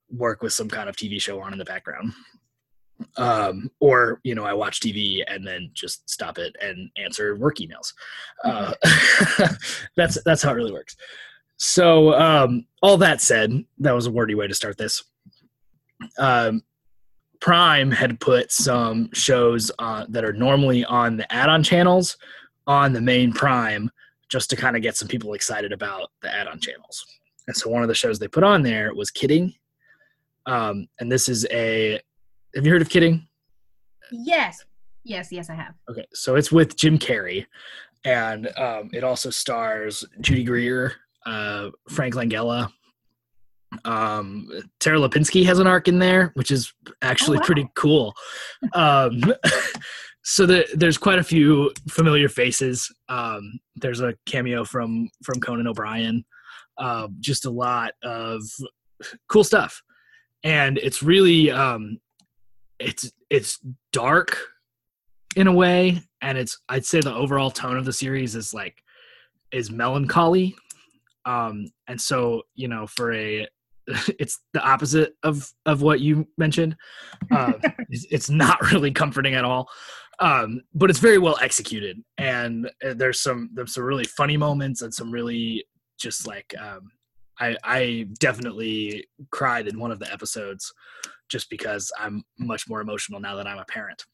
work with some kind of TV show on in the background. Um, or you know, I watch TV and then just stop it and answer work emails. Uh, that's that's how it really works. So, um, all that said, that was a wordy way to start this. Um, Prime had put some shows uh, that are normally on the add-on channels on the main Prime, just to kind of get some people excited about the add-on channels. And so, one of the shows they put on there was Kidding, um, and this is a. Have you heard of Kidding? yes yes yes i have Okay, so it's with Jim Carrey, and um, it also stars Judy Greer, uh, Frank Langella. Um, Tara Lipinski has an arc in there, which is actually wow. pretty cool. Um, so the, there's quite a few familiar faces. Um, there's a cameo from from Conan O'Brien. Uh, just a lot of cool stuff, and it's really um, it's it's dark in a way and it's i'd say the overall tone of the series is like is melancholy, um, and so you know for a it's the opposite of of what you mentioned. Uh, it's, it's not really comforting at all, um, but it's very well executed, and uh, there's some there's some really funny moments and some really just like um, I I definitely cried in one of the episodes just because I'm much more emotional now that I'm a parent.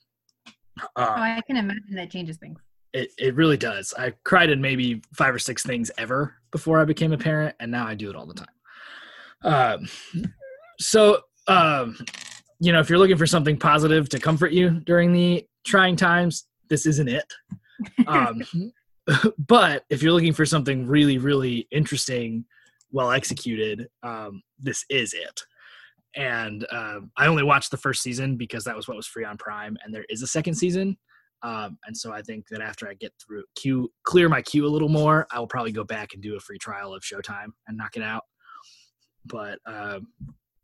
oh, I can imagine that changes things. It it really does. I cried in maybe five or six things ever before I became a parent, and now I do it all the time. Um, so um, you know, if you're looking for something positive to comfort you during the trying times, this isn't it. Um, but if you're looking for something really, really interesting, well executed, um, this is it. And um, I only watched the first season because that was what was free on Prime, and there is a second season. Um, and so I think that after I get through queue, clear my queue a little more, I will probably go back and do a free trial of Showtime and knock it out. But um,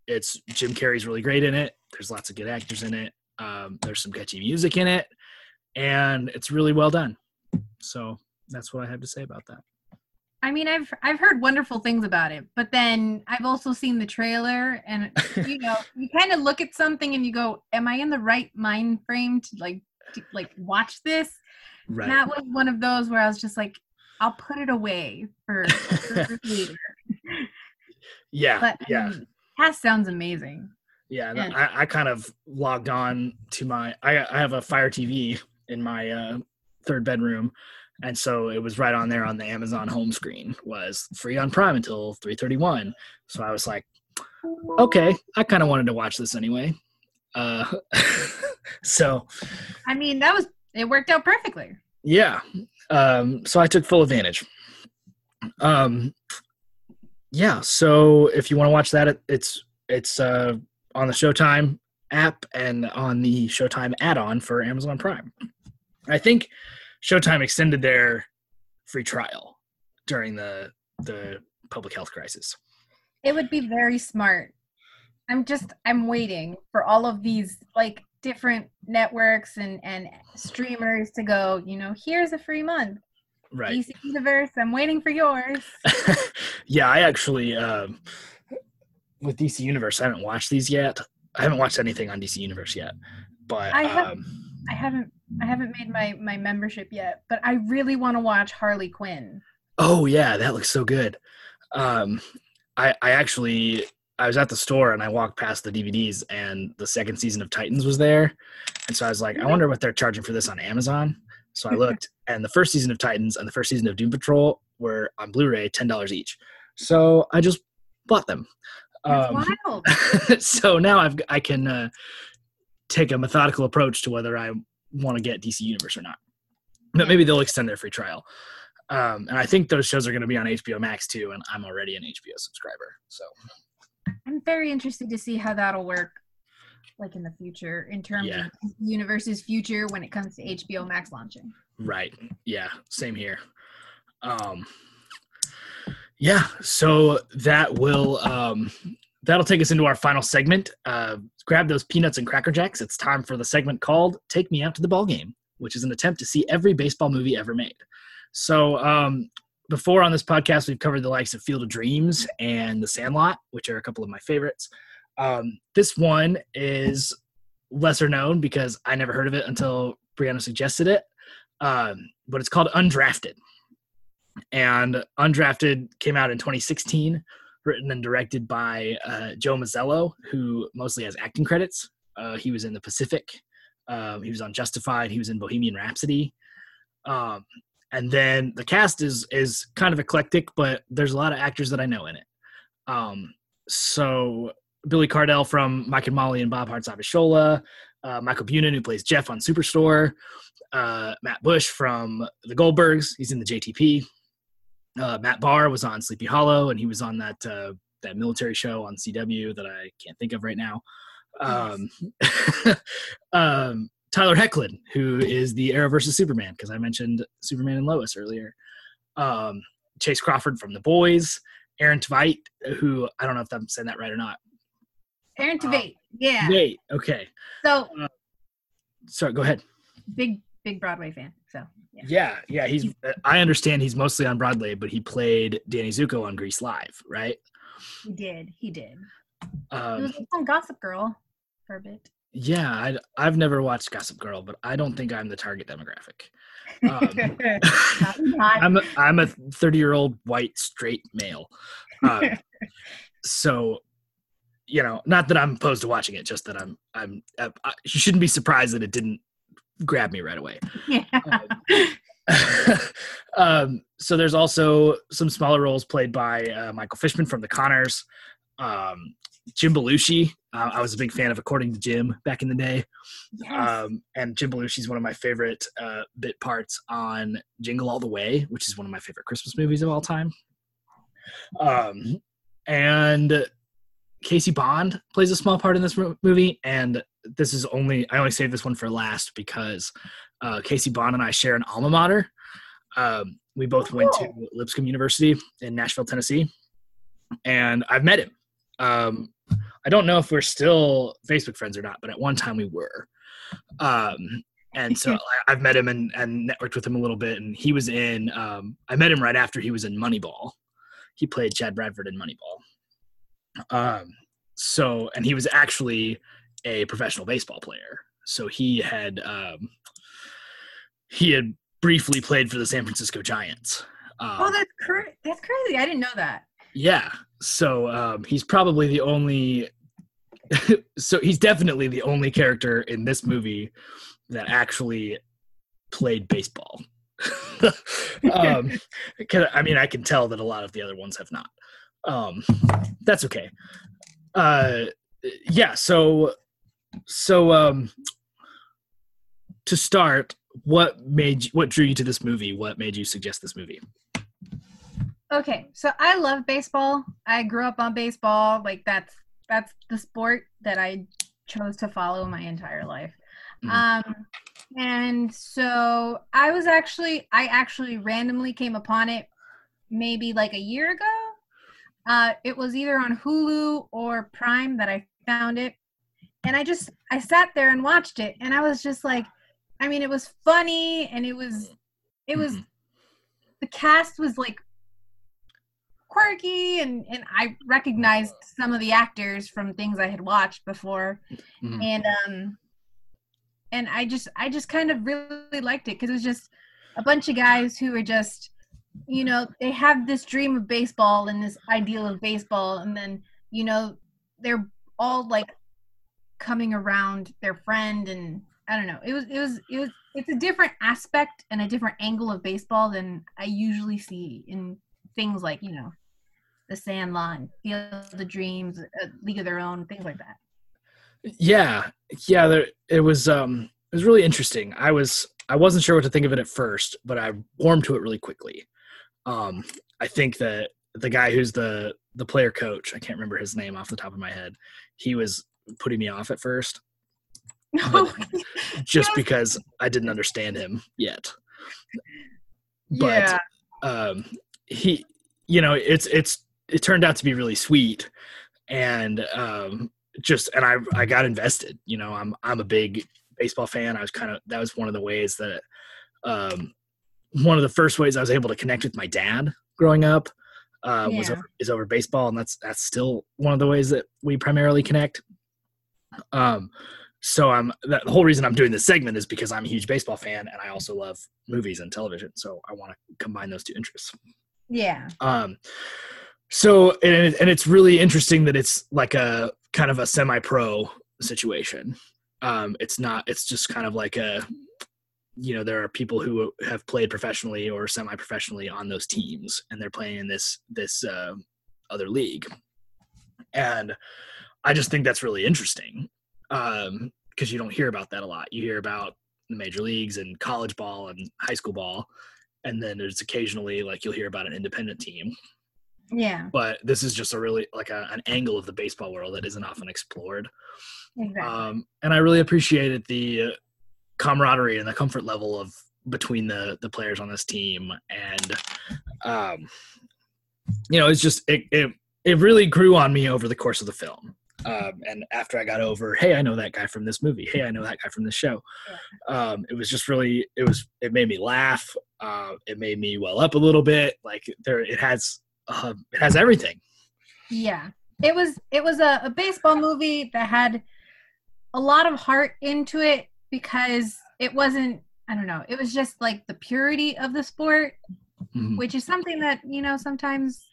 it's Jim Carrey's really great in it. There's lots of good actors in it. Um, there's some catchy music in it, and it's really well done. So that's what I have to say about that. I mean, I've I've heard wonderful things about it, but then I've also seen the trailer, and you know, you kind of look at something and you go, "Am I in the right mind frame to like to, like watch this?" Right. And that was one of those where I was just like, "I'll put it away for, for later." yeah. But yeah. cast sounds amazing. Yeah, Yeah. I, I kind of logged on to my. I, I have a Fire TV in my uh, third bedroom, and so it was right on there on the Amazon home screen. Was free on Prime until three thirty one. So I was like, okay, I kind of wanted to watch this anyway. Uh, so I mean, that was it worked out perfectly. yeah, um, so I took full advantage. Um, yeah, so if you want to watch that, it, it's it's uh, on the Showtime app and on the Showtime add-on for Amazon Prime. I think Showtime extended their free trial during the the public health crisis. It would be very smart. I'm just I'm waiting for all of these like different networks and and streamers to go, you know, here's a free month. Right. DC Universe, I'm waiting for yours. yeah, I actually um, with DC Universe, I haven't watched these yet. I haven't watched anything on DC Universe yet, but I have- um, I haven't I haven't made my my membership yet, but I really want to watch Harley Quinn. oh yeah, that looks so good. Um, I I actually I was at the store and I walked past the DVDs and the second season of Titans was there, and so I was like, I wonder what they're charging for this on Amazon. So I looked, and the first season of Titans and the first season of Doom Patrol were on Blu-ray, ten dollars each. So I just bought them. Um, wild. so now I've I can uh, take a methodical approach to whether I want to get DC Universe or not. But maybe they'll extend their free trial. Um, and I think those shows are going to be on HBO Max too, and I'm already an HBO subscriber. So I'm very interested to see how that'll work like in the future in terms Yeah. of the universe's future when it comes to HBO Max launching. right, yeah, same here. Um, yeah, so that will um, that'll take us into our final segment. Uh, grab those peanuts and cracker jacks. It's time for the segment called "Take Me Out to the Ball Game," which is an attempt to see every baseball movie ever made. So um, before on this podcast, we've covered the likes of Field of Dreams and The Sandlot, which are a couple of my favorites. Um, this one is lesser known because I never heard of it until Brianna suggested it. Um, but it's called Undrafted. And Undrafted came out in 2016, written and directed by uh, Joe Mazzello, who mostly has acting credits. Uh, he was in The Pacific. Um, he was on Justified. He was in Bohemian Rhapsody. Um, and then the cast is is kind of eclectic, but there's a lot of actors that I know in it. Um, so Billy Gardell from Mike and Molly and Bob Hearts Abishola, uh, Michael Bunin who plays Jeff on Superstore, uh, Matt Bush from The Goldbergs, he's in the JTP. Uh, Matt Barr was on Sleepy Hollow, and he was on that uh, that military show on CW that I can't think of right now. Um, um, Tyler Hoechlin, who is the Arrowverse Superman, because I mentioned Superman and Lois earlier. Um, Chace Crawford from The Boys, Aaron Tveit, who I don't know if I'm saying that right or not. Aaron Uh, Tveit, yeah. Wait, okay. So Sorry, go ahead. big big Broadway fan. So yeah. Yeah, yeah. He's. I understand he's mostly on Broadway, but he played Danny Zuko on Grease Live, right? He did. He did. he Um, was on Gossip Girl for a bit. yeah, I, I've never watched Gossip Girl, but I don't think I'm the target demographic. Um, I'm a, I'm a 30 year old white straight male. Um, so, you know, not that I'm opposed to watching it, just that I'm I'm I, I- you shouldn't be surprised that it didn't grab me right away. yeah. um, so there's also some smaller roles played by uh, Michael Fishman from The Connors, um, Jim Belushi. Uh, I was a big fan of According to Jim back in the day, Yes. um, and Jim Belushi is one of my favorite uh, bit parts on Jingle All the Way, which is one of my favorite Christmas movies of all time. Um, and Casey Bond plays a small part in this movie, and this is only I only saved this one for last because uh, Casey Bond and I share an alma mater. Um, we both Oh, went to. Lipscomb University in Nashville, Tennessee, and I've met him. Um, I don't know if we're still Facebook friends or not, but at one time we were. Um, and so I've met him and, and networked with him a little bit. And he was in, um, I met him right after he was in Moneyball. He played Chad Bradford in Moneyball. Um, so, and he was actually a professional baseball player. So he had, um, he had briefly played for the San Francisco Giants. Um, oh, that's cra- that's crazy. I didn't know that. yeah. So um, he's probably the only. so he's definitely the only character in this movie that actually played baseball. um, I mean, I can tell that a lot of the other ones have not. Um, that's okay. Uh, yeah. So, so um, to start, what made you, what drew you to this movie? What made you suggest this movie? Okay, so I love baseball. I grew up on baseball. Like that's that's the sport that I chose to follow my entire life. Mhm. Um and so I was actually I actually randomly came upon it maybe like a year ago. Uh it was either on Hulu or Prime that I found it. And I just I sat there and watched it and I was just like I mean it was funny and it was it was Mhm. the cast was like quirky and and I recognized some of the actors from things I had watched before Mhm. and um and I just I just kind of really liked it because it was just a bunch of guys who were just you know they have this dream of baseball and this ideal of baseball and then you know they're all like coming around their friend and I don't know it was it was it was it's a different aspect and a different angle of baseball than I usually see in things like you know the Sandlot, and Field of Dreams, uh, League of Their Own, things like that. yeah yeah there it was um it was really interesting i was i wasn't sure what to think of it at first but i warmed to it really quickly um i think that the guy who's the the player coach i can't remember his name off the top of my head he was putting me off at first. No, just because i didn't understand him yet. But yeah, um he you know it's it's it turned out to be really sweet. And um just and i i got invested you know i'm i'm a big baseball fan. I was kind of that was one of the ways that um one of the first ways i was able to connect with my dad growing up uh was over is over baseball and that's that's still one of the ways that we primarily connect. Um so i'm that, the whole reason i'm doing this segment is because i'm a huge baseball fan and i also love movies and television so i want to combine those two interests. Yeah, um so and, and it's really interesting that it's like a kind of a semi-pro situation. Um it's not it's just kind of like a you know there are people who have played professionally or semi-professionally on those teams and they're playing in this this uh, other league. And i just think that's really interesting um because you don't hear about that a lot. You hear about the major leagues and college ball and high school ball and then there's occasionally like you'll hear about an independent team. Yeah, but this is just a really like a, an angle of the baseball world that isn't often explored. Exactly. um, and i really appreciated the uh, camaraderie and the comfort level of between the the players on this team and um, you know it's just it, it it really grew on me over the course of the film Um, and after I got over, hey, I know that guy from this movie. Hey, I know that guy from this show. Um, it was just really, it was, it made me laugh. Uh, it made me well up a little bit. Like there, it has, uh, it has everything. Yeah, it was it was a, a baseball movie that had a lot of heart into it because it wasn't. I don't know. It was just like the purity of the sport, Mhm. which is something that you know sometimes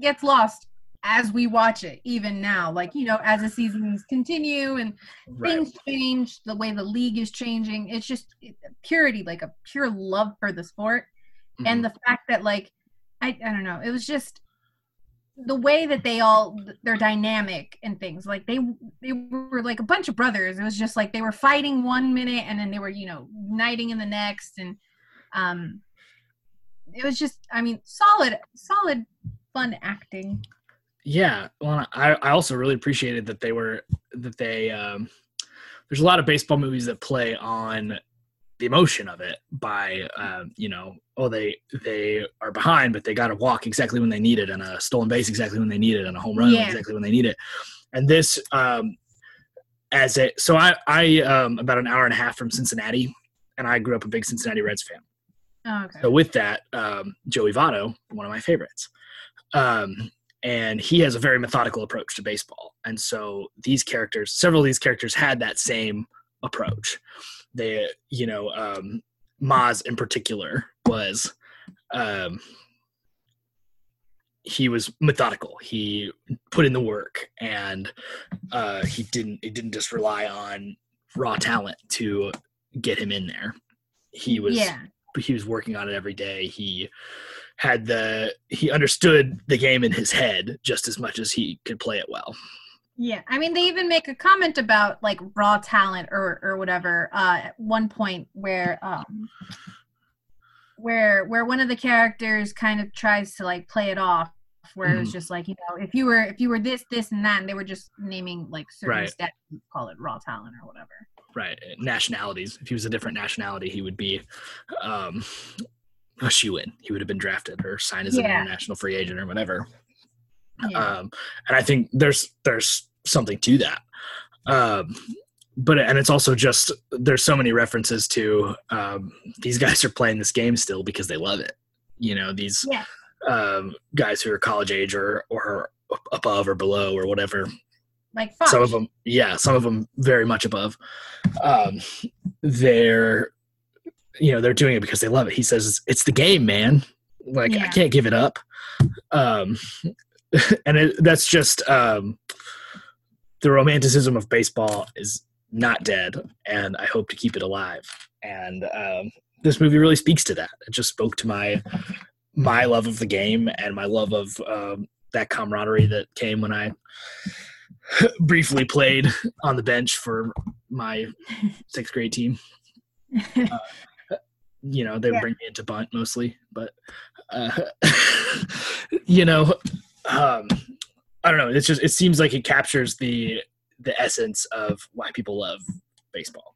gets lost as we watch it even now like you know as the seasons continue and Right. things change the way the league is changing it's just it- purity like a pure love for the sport Mhm. and the fact that like I, I don't know it was just the way that they all they're dynamic and things like they they were like a bunch of brothers. It was just like they were fighting one minute and then they were you know uniting in the next. And um it was just i mean solid solid fun acting. Yeah, well, I I also really appreciated that they were that they um, there's a lot of baseball movies that play on the emotion of it by um, you know oh they they are behind but they got to walk exactly when they need it and a stolen base exactly when they need it and a home run Yeah. exactly when they need it and this um, as a so I I um, about an hour and a half from Cincinnati and I grew up a big Cincinnati Reds fan oh, okay so with that, um, Joey Votto, one of my favorites, um, and he has a very methodical approach to baseball. And so these characters, several of these characters, had that same approach. They, you know, um, Maz in particular was. Um, he was methodical. He put in the work, and uh, he didn't. He didn't just rely on raw talent to get him in there. He was yeah he was working on it every day. He had the he understood the game in his head just as much as he could play it well. Yeah, I mean, they even make a comment about like raw talent or or whatever uh, at one point where um, where where one of the characters kind of tries to like play it off, where it's Mhm. just like you know if you were if you were this this and that, and they were just naming like certain Right. stats, call it raw talent or whatever. Right, nationalities. If he was a different nationality, he would be um, a shoe in. He would have been drafted or signed as an international free agent or whatever. Yeah. um, and I think there's there's something to that. Um, but and it's also just there's so many references to um, these guys are playing this game still because they love it. You know these Yeah. um, guys who are college age or or above or below or whatever. like. Some of them, yeah, some of them very much above. Um, they're you know they're doing it because they love it. He says it's the game, man. Like I can't give it up. Um, and it, that's just um, the romanticism of baseball is not dead, and I hope to keep it alive. And um, this movie really speaks to that. It just spoke to my my love of the game and my love of um, that camaraderie that came when I briefly played on the bench for my sixth grade team. You know, they would Yeah. bring me into bunt mostly, but uh, you know, um, I don't know. It's just it seems like it captures the the essence of why people love baseball.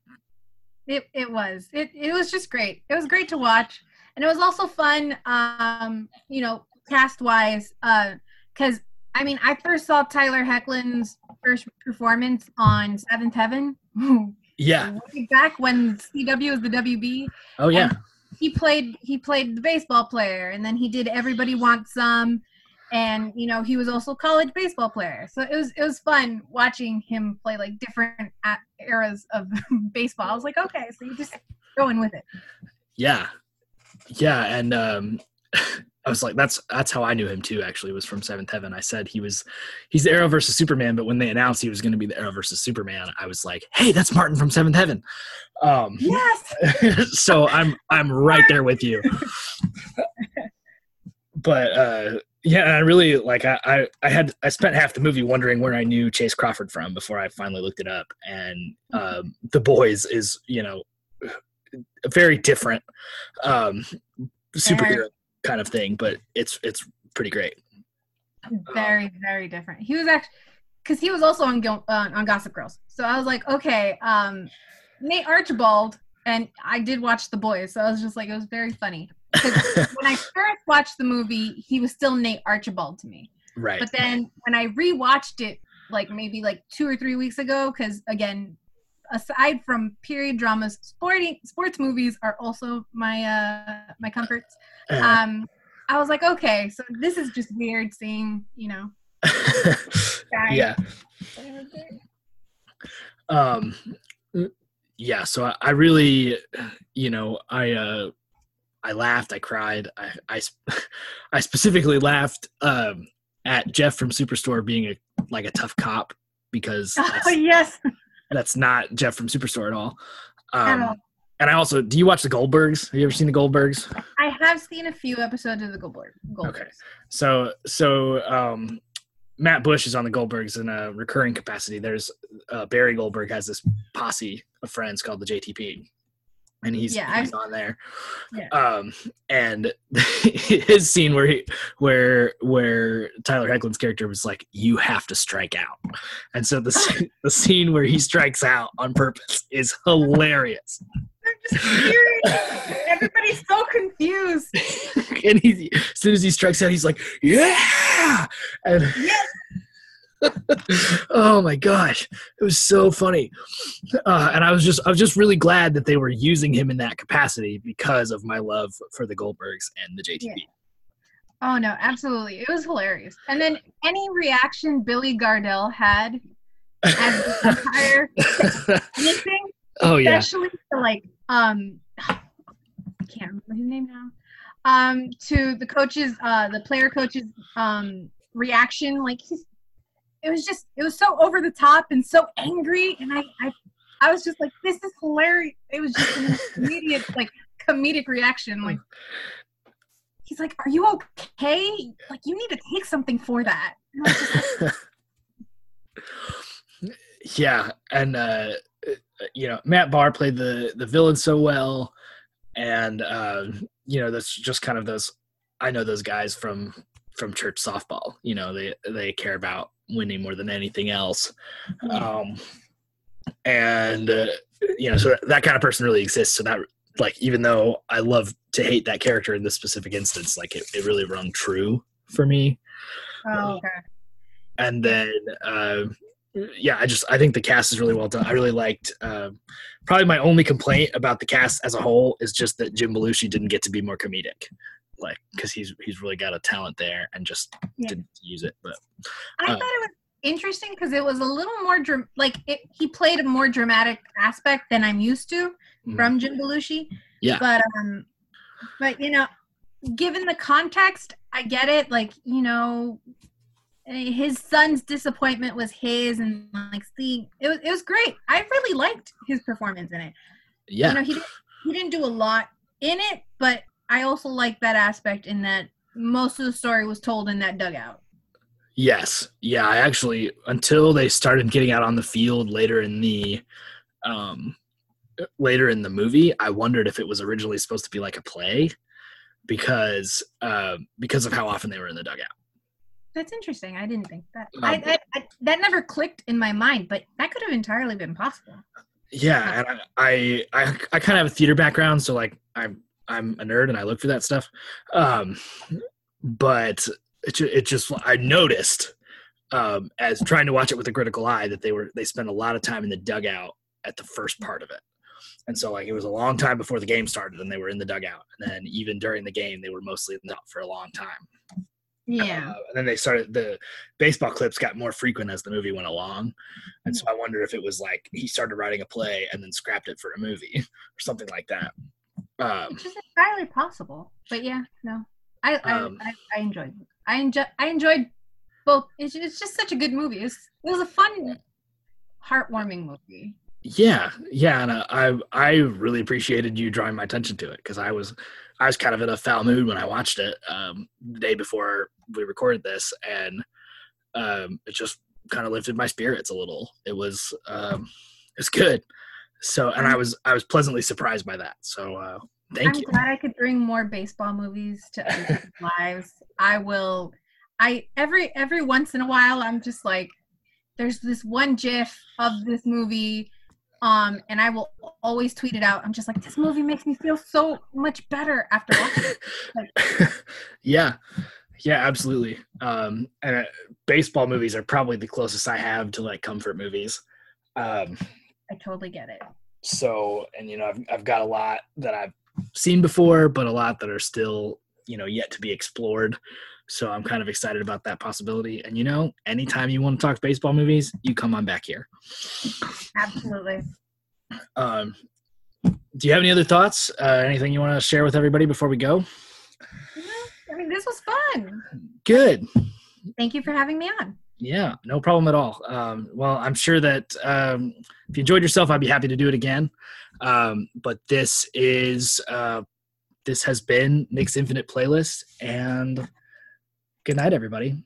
It it was. It it was just great. It was great to watch. And it was also fun, um, you know, cast wise, uh, because I mean I first saw Tyler Hoechlin's first performance on Seventh Heaven. Yeah. way back when CW was the WB. Oh yeah. And he played he played the baseball player and then he did Everybody Wants Some and you know he was also a college baseball player so it was it was fun watching him play like different eras of baseball i was like okay so you just going with it Yeah. Yeah, and um I was like that's that's how I knew him too actually was from Seventh Heaven. I said he was he's the Arrowverse Superman, but when they announced he was going to be the Arrowverse Superman, I was like, "Hey, that's Martin from Seventh Heaven." Um yes so I'm I'm right there with you. But uh yeah, and I really like I, I I had I spent half the movie wondering where I knew Chace Crawford from before I finally looked it up. And um The Boys is, you know, very different um superhero kind of thing, but it's it's pretty great. very very different. He was actually because he was also on uh, on gossip girls. So i was like okay um nate archibald and i did watch the boys so i was just like it was very funny when i first watched the movie he was still nate archibald to me right. But then when I rewatched it like maybe like two or three weeks ago because again aside from period dramas sporting sports movies are also my uh my comforts Uh, um i was like okay so this is just weird seeing you know yeah. Um, yeah. So I, I really, you know, I uh, I laughed, I cried, I I, I specifically laughed um, at Jeff from Superstore being a like a tough cop because oh yes that's not Jeff from Superstore at all. Um, and I also, do you watch the Goldbergs? Have you ever seen the Goldbergs? i have seen a few episodes of the goldberg goldbergs Okay. So so um Matt Bush is on the Goldbergs in a recurring capacity. There's uh, Barry Goldberg has this posse of friends called the JTP, and he's, Yeah, he's on there. Yeah. Um, and his scene where he where where Tyler Hoechlin's character was like, "You have to strike out," and so the scene- the scene where he strikes out on purpose is hilarious. Everybody's so confused and he, as soon as he strikes out, he's like, "Yeah!" And oh my gosh, it was so funny. Uh, and I was just, I was just really glad that they were using him in that capacity because of my love for the Goldbergs and the JTP. Oh no, absolutely. It was hilarious. And then any reaction Billy Gardell had as the entire anything, oh yeah, especially to like um I can't remember his name now. Um to the coaches, uh the player coaches um reaction, like he's it was just it was so over the top and so angry and I I I was just like, this is hilarious. It was just an immediate like comedic reaction. Like he's like, Are you okay? Like you need to take something for that. And like, yeah, and uh, you know Matt Barr played the the villain so well, and uh, you know that's just kind of those. I know those guys from from church softball. You know they they care about winning more than anything else, um, and uh, you know so that kind of person really exists. So that like even though I love to hate that character in this specific instance, like it, it really rung true for me. Oh, okay. and then uh, yeah i just i think the cast is really well done. I really liked uh, probably my only complaint about the cast as a whole is just that jim belushi didn't get to be more comedic like because he's he's really got a talent there and just Yeah. didn't use it but I Uh, thought it was interesting because it was a little more dram- like it, he played a more dramatic aspect than I'm used to Mhm. from Jim Belushi. Yeah. But um, but you know, given the context, I get it. Like you know, eh, his son's disappointment was his, and like see, it was it was great. I really liked his performance in it. yeah You know, he didn't he didn't do a lot in it, but I also like that aspect in that most of the story was told in that dugout. Yes. Yeah, I actually until they started getting out on the field later in the um later in the movie, I wondered if it was originally supposed to be like a play because uh, because of how often they were in the dugout. That's interesting. I didn't think that. Um, I, I, I that never clicked in my mind, but that could have entirely been possible. Yeah, and I I I, I kind of have a theater background, so like I'm I'm a nerd and I look for that stuff. Um but it it just I noticed um as trying to watch it with a critical eye that they were they spent a lot of time in the dugout at the first part of it. And so like it was a long time before the game started and they were in the dugout. And then even during the game they were mostly in the for a long time. Yeah. Uh, and then they started the baseball clips got more frequent as the movie went along. And so I wonder if it was like he started writing a play and then scrapped it for a movie or something like that. Um, Which is entirely possible. But yeah, no. I I, Um, I, I enjoyed it. I enjoy I enjoyed both it's, it's just such a good movie. It's, it was a fun heartwarming movie. yeah, yeah, and uh, I I really appreciated you drawing my attention to it because I was I was kind of in a foul mood when I watched it um, the day before we recorded this, and um, it just kind of lifted my spirits a little. It was um, it's good. So, and I was I was pleasantly surprised by that. So, uh, thank you. I'm glad I could bring more baseball movies to other people's lives. I will. I every every once in a while, I'm just like, there's this one GIF of this movie, um, and I will always tweet it out. I'm just like, this movie makes me feel so much better after watching it. yeah Yeah, absolutely. Um, and uh, baseball movies are probably the closest I have to like comfort movies. Um, I totally get it. so, and you know, I've I've got a lot that I've seen before, but a lot that are still you know yet to be explored. So I'm kind of excited about that possibility. And you know, anytime you want to talk baseball movies, you come on back here. Absolutely. Um, do you have any other thoughts? Uh, anything you want to share with everybody before we go? I mean, this was fun. Good. Thank you for having me on. Yeah, no problem at all. Um, well, I'm sure that um, if you enjoyed yourself, I'd be happy to do it again. Um, but this is uh, this has been Nick's Infinite Playlist, and good night, everybody.